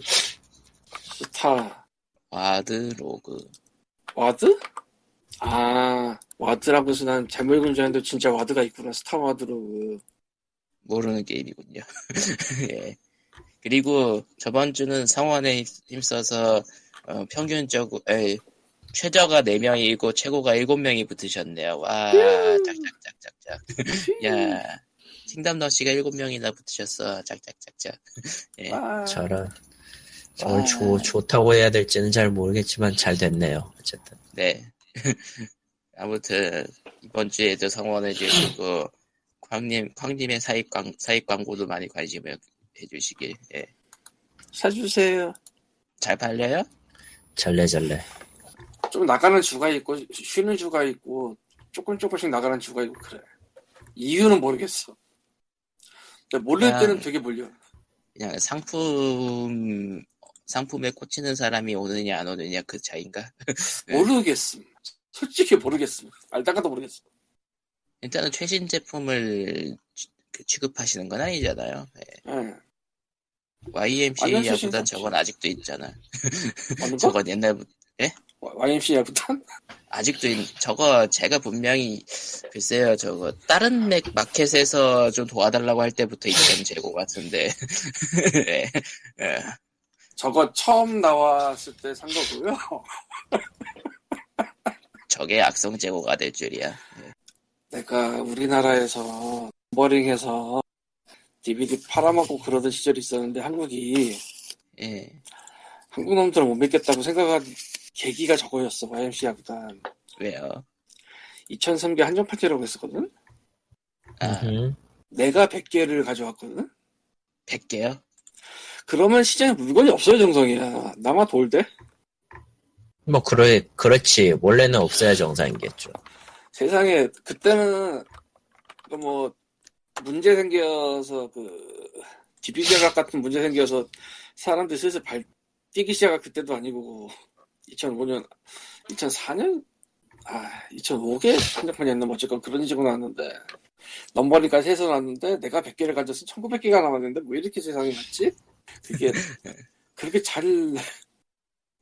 Starward Rogue. ward? 아 ward라고 해서 난 잘못 읽은 줄 알았는데 진짜 ward가 있구나 스타와드로 그 모르는 게임이군요. 예. 그리고 저번 주는 성원에 힘써서 어, 평균적으로 에, 최저가 4명이고 최고가 7명이 붙으셨네요. 와 짝짝짝짝짝. 야 킹덤 너씨가 7명이나 붙으셨어. 짝짝짝짝. 예. 아, 저런. 저걸 아. 좋, 좋다고 해야 될지는 잘 모르겠지만 잘 됐네요. 어쨌든. 네. 아무튼 이번 주에도 성원해 주시고 광님 광님의 사익 광 사익 광고도 많이 관심을 해주시길. 예. 사주세요 잘 팔려요? 절레절레. 좀 나가는 주가 있고 쉬는 주가 있고 조금 조금씩 나가는 주가 있고 그래 이유는 모르겠어 그냥- 때는 되게 몰려 그냥 상품 상품에 꽂히는 사람이 오느냐 안 오느냐 그 차인가? 네. 모르겠음 솔직히 모르겠음 알다가도 모르겠어 일단은 최신 제품을 취- 그 취급하시는 건 아니잖아요. 예. 예. 완전 최신 저건 아직도 있잖아. 저건 옛날부터 YMCA부터? 아직도 있, 저거 제가 분명히 글쎄요 저거 다른 맥 마켓에서 좀 도와달라고 할 때부터 있던 재고 같은데 예. 예. 저거 처음 나왔을 때 산 거고요 저게 악성 재고가 될 줄이야. 내가 우리나라에서 버링해서 DVD 팔아먹고 그러던 시절이 있었는데 한국이 예. 한국 놈들을 못 믿겠다고 생각한 계기가 저거였어 YMCA보다 왜요? 2003개 한정 파티라고 했었거든 아, 음. 내가 100개를 가져왔거든 100개요? 그러면 시장에 물건이 없어요 정성이야 남아 돌대 뭐, 그래, 그렇지. 원래는 없어야 정상이겠죠. 세상에 그때는 그뭐 문제 생겨서 그 DVD 제작 같은 문제 생겨서 사람들이 슬슬 발 뛰기 시작한 그때도 아니고 2005년 2004년 아 2005개 한정판이었나 뭐 어쨌건 그런 식으로 나왔는데 넘버링까지 해서 나왔는데 내가 100개를 가졌으면 1900개가 남았는데 왜 이렇게 세상이 맞지? 그게 그렇게 잘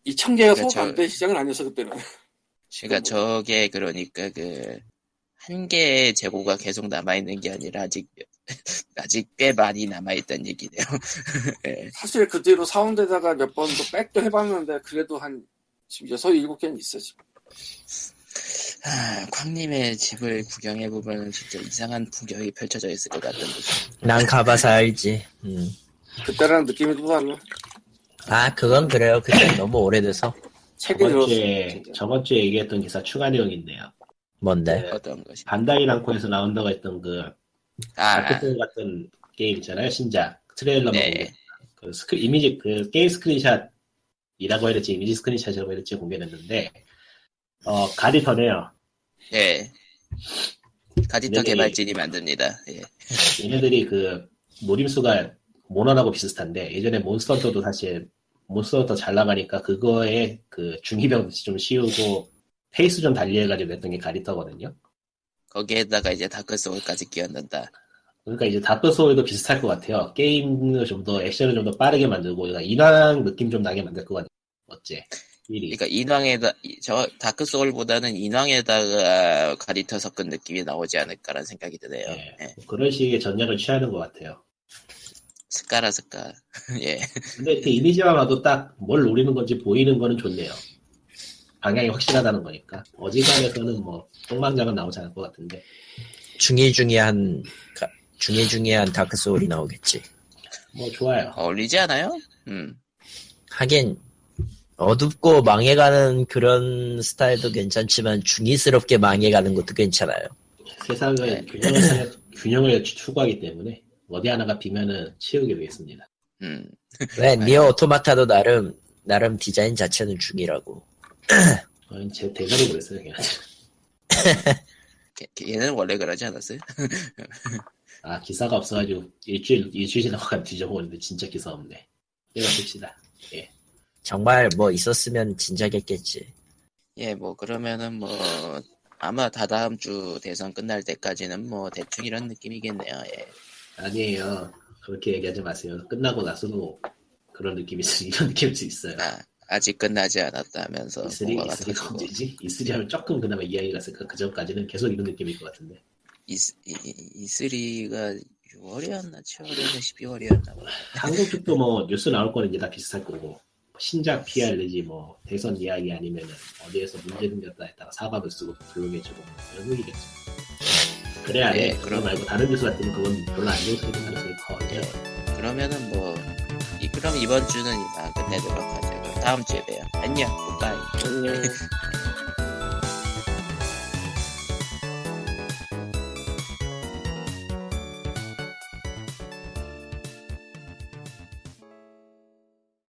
2000개가 그렇죠. 소가 안된 시장은 아니었어 그때는 그러니까 저게 그러니까 그 한 개의 재고가 계속 남아있는 게 아니라 아직 아직 꽤 많이 남아있다는 얘기네요. 예. 사실 그 뒤로 사운드에다가 몇 번 또 백도 해봤는데 그래도 한 지금 여섯 일곱 개는 있어 지금. 아, 광님의 집을 구경해보면 진짜 이상한 풍경이 펼쳐져 있을 것 같은. 난 가봐서 알지. 음. 그때랑 느낌이 또 달라. 아, 그건 그래요. 그때 너무 오래돼서. 저번. 주에. 저번 주에 얘기했던 기사 추가 내용인데요. 뭔데? 네. 어떤 것이. 반다이 남코에서 나온다고 했던 그 아, 다크소울 같은 게임 있잖아요. 신작 트레일러만 네. 공개. 그 스크 이미지 그 게임 스크린샷이라고 해야 될지 이미지 스크린샷이라고 해야 될지 공개됐는데 어 갓이터네요. 예. 갓이터 네네. 개발진이 만듭니다. 예. 얘네들이 그 노림수가 모넌하고 비슷한데 예전에 몬스터헌터도 사실 몬스터헌터 잘 나가니까 그거에 그 중이병 좀 씌우고 페이스 좀 달리해가지고 냈던 게 갓이터거든요. 거기에다가 이제 다크소울까지 끼얹는다. 그러니까 이제 다크소울도 비슷할 것 같아요. 게임을 좀 더 액션을 좀 더 빠르게 만들고 그러니까 인왕 느낌 좀 나게 만들 것 같아요. 어째? 그러니까 인왕에다 이- 저 다크 소울보다는 인왕에다가 갓이터 섞은 느낌이 나오지 않을까라는 생각이 드네요. 예. 예. 그런 식의 전략을 취하는 것 같아요. 스카라 스카. 예. 근데 그 이미지만 봐도 딱 뭘 노리는 건지 보이는 거는 좋네요. 방향이 확실하다는 거니까. 어지간해서는 뭐 똥망작은 나오지 않을 것 같은데. 중이중이한, 가- 중이중이한 다크 소울이 나오겠지. 뭐 좋아요. 어울리지 않아요? 음. 하긴, 어둡고 망해가는 그런 스타일도 괜찮지만 중이스럽게 망해가는 것도 괜찮아요. 세상을 네. 균형을 살- 균형을 추구하기 때문에 어디 하나가 비면은 치우게 되겠습니다. 음. 왜, 니어 오토마타도 나름, 나름 디자인 자체는 중이라고. 어, 제 대가리 그랬어요 그냥. 걔- 걔는 원래 그러지 않았어요? 아 기사가 없어가지고 일주일 일주일 지나가면 뒤져보는데 진짜 기사 없네. 내가 봅시다. 정말 뭐 있었으면 진작했겠지. 예, 뭐 그러면은 뭐 아마 다다음 주 대선 끝날 때까지는 뭐 대충 이런 느낌이겠네요. 예. 아니에요. 그렇게 얘기하지 마세요. 끝나고 나서도 그런 느낌이 있, 이런 느낌일 수 있어요. 아, 아직 끝나지 않았다 하면서 이슬이 뭔가가 이슬이가 터지고 언제지? 이슬이 하면 조금 그나마 이야기가 있을까? 그 전까지는 계속 이런 느낌일 것 같은데. 이스- 이, 이슬이가 6월이었나 7월이었나 12월이었나 뭐. 한국 쪽도 뭐 뉴스 나올 거는 이제 다 비슷할 거고 신작 PR 내지 뭐 대선 이야기 아니면은 어디에서 문제 생겼다에 따라 사과를 쓰고 조용해지고 이런 얘기겠죠. 그래야 예, 돼. 그거 그럼- 말고 다른 뉴스 같으면 그건 별로 안 좋은 소리 가능성이 커. 예. 그러면은 뭐 이, 그럼 이번 주는 이만 끝내도록 하죠. 다음 주에 봬요. 안녕. 굿바이.